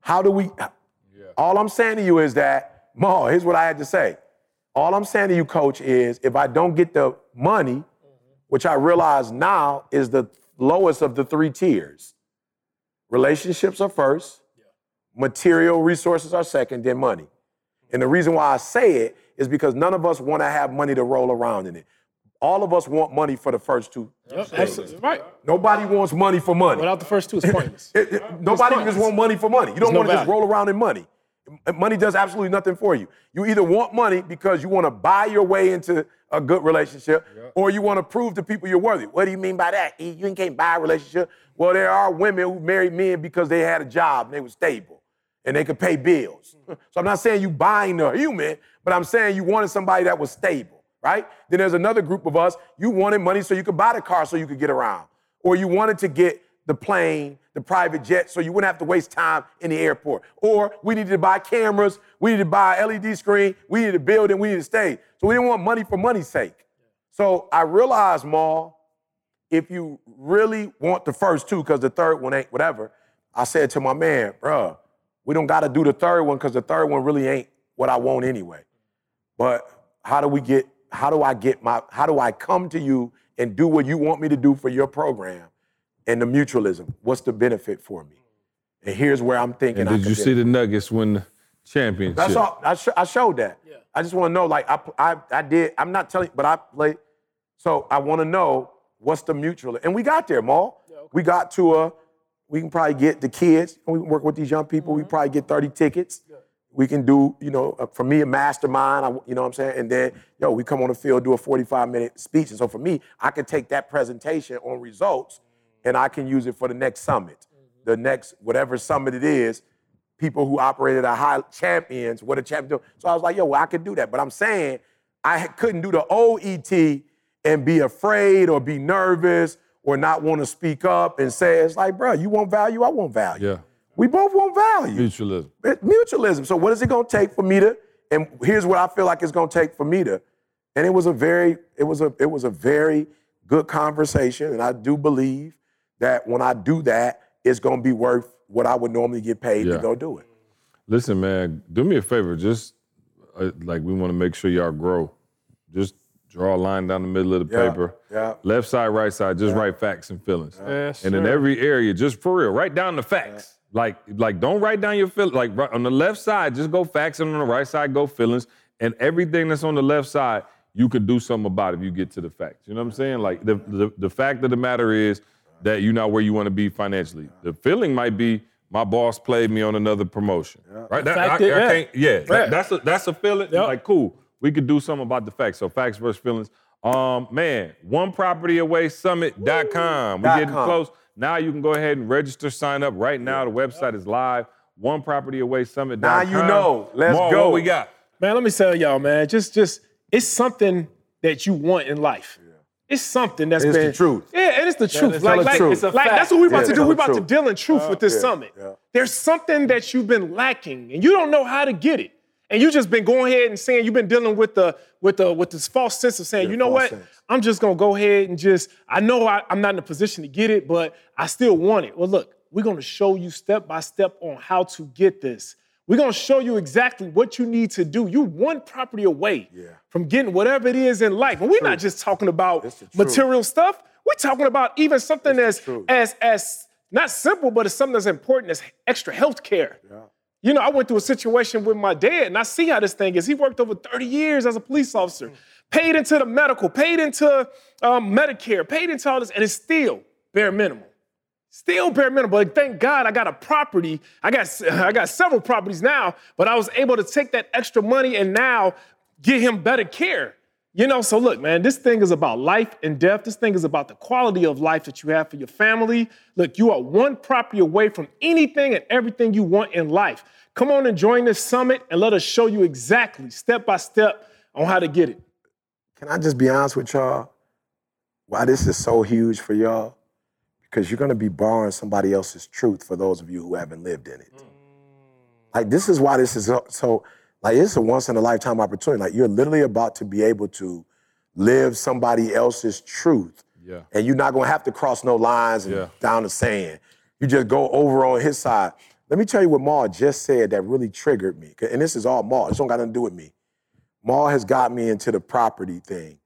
How do we? All I'm saying to you is that, Ma, here's what I had to say. All I'm saying to you, coach, is if I don't get the money, which I realize now is the lowest of the three tiers. Relationships are first, material resources are second, then money. And the reason why I say it is because none of us want to have money to roll around in it. All of us want money for the first two. Yep, absolutely. Right. Nobody wants money for money. Without the first two, it's pointless. (laughs) It- it- nobody pointless. just want money for money. You don't no want to just roll around in money. Money does absolutely nothing for you. You either want money because you want to buy your way into a good relationship, or you want to prove to people you're worthy. What do you mean by that? You can't buy a relationship. Well, there are women who married men because they had a job and they were stable and they could pay bills. Mm. (laughs) So I'm not saying you buying a human, but I'm saying you wanted somebody that was stable, right? Then there's another group of us, you wanted money so you could buy the car so you could get around. Or you wanted to get the plane, the private jet, so you wouldn't have to waste time in the airport. Or we needed to buy cameras, we needed to buy a LED screen, we needed a building, we needed to stay. So we didn't want money for money's sake. So I realized, Maul, if you really want the first two, because the third one ain't whatever, I said to my man, bruh, we don't gotta do the third one because the third one really ain't what I want anyway. But how do we get, how do I get my, how do I come to you and do what you want me to do for your program and the mutualism? What's the benefit for me? And here's where I'm thinking. And did could you see the Nuggets win the championship? That's all. I, sh- I showed that. Yeah. I just want to know, like, I, I, I did. I'm not telling, but I played. So I want to know what's the mutual. And we got there, Maul. We got to a. We can probably get the kids. We can work with these young people. We probably get 30 tickets. We can do, you know, uh, for me a mastermind. I, you know what I'm saying? And then, yo, we come on the field, do a 45 minute speech. And so for me, I can take that presentation on results, and I can use it for the next summit, the next whatever summit it is people who operated at high champions, what a champion do. So I was like, yo, well, I could do that. But I'm saying I couldn't do the OET and be afraid or be nervous or not want to speak up and say, it's like, bro, you want value, I want value. Yeah. We both want value. Mutualism. It- mutualism. So what is it gonna take for me to, and here's what I feel like it's gonna take for me to, and it was a very, it was a, it was a very good conversation, and I do believe that when I do that, it's gonna be worth what I would normally get paid Yeah. to go do it. Listen, man, do me a favor. Just uh, like we want to make sure y'all grow. Just draw a line down the middle of the Yeah, paper. yeah. Left side, right side. Just write facts and feelings. Yes, and in every area, just for real, write down the facts. Like, like don't write down your feelings. Like right, on the left side, just go facts, and on the right side, go feelings. And everything that's on the left side, you could do something about if you get to the facts. You know what I'm saying? Like the the, the fact of the matter is that you're not where you want to be financially. The feeling might be my boss played me on another promotion. Right? That- I, I yeah. can't, yeah. that- that's a that's a feeling. Yep. Like, cool. We could do something about the facts. So facts versus feelings. Um, man, one property away summit.com. We're Dot getting com. close. Now you can go ahead and register, sign up right now. The website is live. One property away summit.com. Now you know. Let's More, go. What we got? Man, let me tell y'all, man. Just, just, it's something that you want in life. It's something that's It's the been truth. Yeah, and it's the truth. it's Like, the like, truth. It's a like fact. that's what we're about Yeah, to do. We're the about to deal in truth with this yeah, summit. yeah. There's something that you've been lacking, and you don't know how to get it. And you just been going ahead and saying you've been dealing with the with the with this false sense of saying, Yeah, you know what? sense. I'm just gonna go ahead and just. I know I, I'm not in a position to get it, but I still want it. Well, look, we're gonna show you step by step on how to get this. We're gonna show you exactly what you need to do. You one property away from getting whatever it is in life. And we're not just talking about It's the truth. material stuff. We're talking about even something as as as not simple, but it's something that's important as extra health care. You know, I went through a situation with my dad, and I see how this thing is. He worked over 30 years as a police officer, paid into the medical, paid into um, Medicare, paid into all this, and it's still bare minimum. Still bare minimum, but thank God I got a property. I got (laughs) I got several properties now, but I was able to take that extra money and now get him better care. You know, so look, man, this thing is about life and death. This thing is about the quality of life that you have for your family. Look, you are one property away from anything and everything you want in life. Come on and join this summit and let us show you exactly, step by step, on how to get it. Can I just be honest with y'all? Why this is so huge for y'all? Because you're gonna be borrowing somebody else's truth for those of you who haven't lived in it. Mm. Like this is why this is so, so like it's a once in a lifetime opportunity. Like you're literally about to be able to live somebody else's truth. Yeah. And you're not gonna have to cross no lines and Yeah. down the sand. You just go over on his side. Let me tell you what Maul just said that really triggered me. And this is all Maul. This don't got nothing to do with me. Maul has got me into the property thing.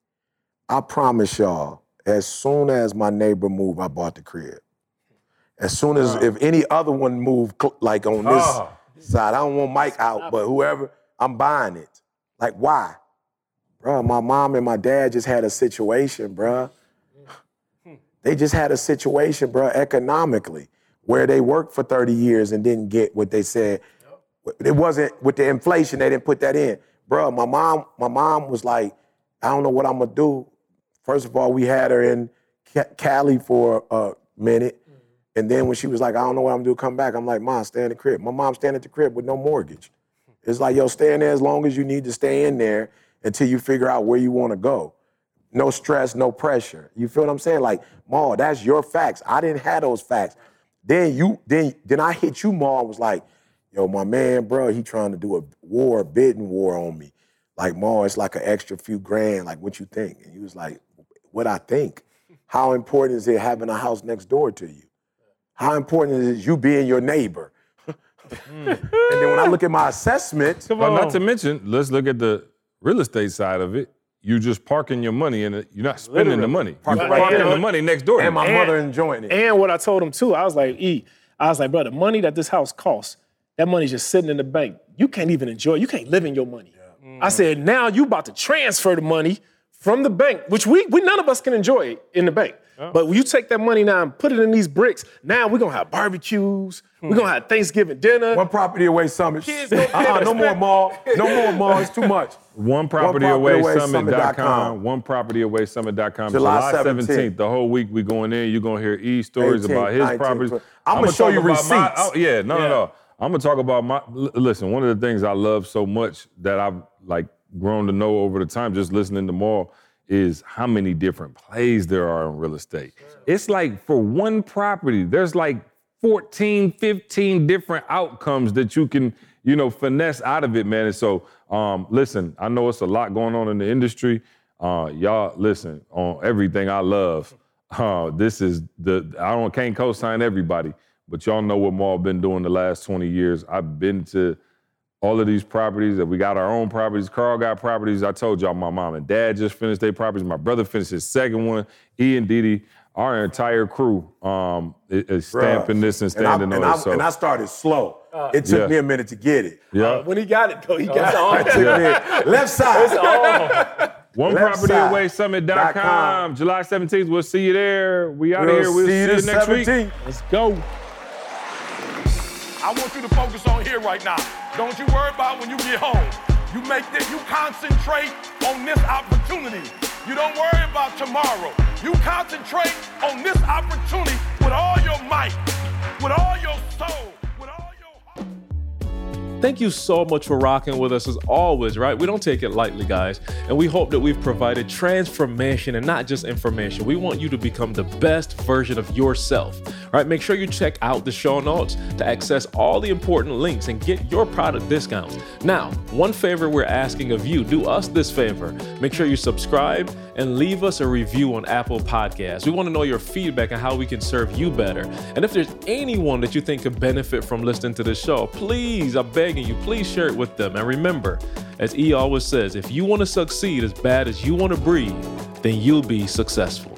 I promise y'all, as soon as my neighbor moved, I bought the crib. As soon as if any other one moved like on this Oh. side, I don't want Mike out, but whoever, I'm buying it. Like why? Bro, my mom and my dad just had a situation, bruh. They just had a situation, bruh, economically, where they worked for 30 years and didn't get what they said. It wasn't with the inflation, they didn't put that in. Bruh, my mom, my mom was like, I don't know what I'm gonna do. First of all, we had her in Ca- Cali for a minute. And then when she was like, I don't know what I'm gonna do, come back. I'm like, Mom, stay in the crib. My mom staying at the crib with no mortgage. It's like, yo, stay in there as long as you need to stay in there until you figure out where you wanna go. No stress, no pressure. You feel what I'm saying? Like, Ma, that's your facts. I didn't have those facts. Then you, then, then I hit you, Ma, was like, yo, my man, bro, he trying to do a war, bidding war on me. Like, Ma, it's like an extra few grand. Like, what you think? And he was like, what I think. How important is it having a house next door to you? How important is it you being your neighbor? (laughs) and then when I look at my assessment, Well, not to mention, let's look at the real estate side of it. You're just parking your money in it. You're not spending the money. You're Parking right parking there. the money next door. to and my you. mother enjoying it. And what I told him too, I was like, E, I was like, bro, the money that this house costs, that money's just sitting in the bank. You can't even enjoy it. You can't live in your money. I said, now you about to transfer the money from the bank, which we, we none of us can enjoy it in the bank. But when you take that money now and put it in these bricks, now we're gonna have barbecues, we're gonna hmm. have Thanksgiving dinner. One property away summit. Kids gonna Uh-uh, no more mall. No more mall. It's too much. One property One away property away summit.com. summit.com. One property away summit.com. July July 17th. 17th. The whole week we going in. You're gonna hear E stories 18th, about his 19th. properties. I'ma I'ma show you about my- receipts. oh, yeah, no, no, no. I'm gonna talk about my. l- Listen, one of the things I love so much that I've like grown to know over the time, just listening to more, is how many different plays there are in real estate. It's like for one property, there's like 14, 15 different outcomes that you can, you know, finesse out of it, man. And so, um, listen, I know it's a lot going on in the industry. Uh, y'all, listen, on everything I love. (laughs) Uh, this is the I don't can't co-sign everybody, but y'all know what Maul been doing the last 20 years. I've been to all of these properties that we got our own properties. Carl got properties. I told y'all my mom and dad just finished their properties. My brother finished his second one. E and Didi, our entire crew um, is, is stamping this and And I, standing and, on I, it. So and I started slow. it took Yeah. me a minute to get it. yeah, when he got it though, he got It took me- left side. (laughs) one left property side away dot summit.com. com. July 17th. We'll see you there. We out of We'll here. We'll see see you you the next week. Let's go. I want you to focus on here right now. Don't you worry about when you get home. You make this, you concentrate on this opportunity. You don't worry about tomorrow. You concentrate on this opportunity with all your might, with all your soul. Thank you so much for rocking with us as always, right? We don't take it lightly, guys. And we hope that we've provided transformation and not just information. We want you to become the best version of yourself. right? make sure you check out the show notes to access all the important links and get your product discounts. Now, one favor we're asking of you do us this favor. Make sure you subscribe and leave us a review on Apple Podcasts. We want to know your feedback and how we can serve you better. And if there's anyone that you think could benefit from listening to this show, please, I beg begging you, please share it with them. And remember, as E always says, if you want to succeed as bad as you want to breathe, then you'll be successful.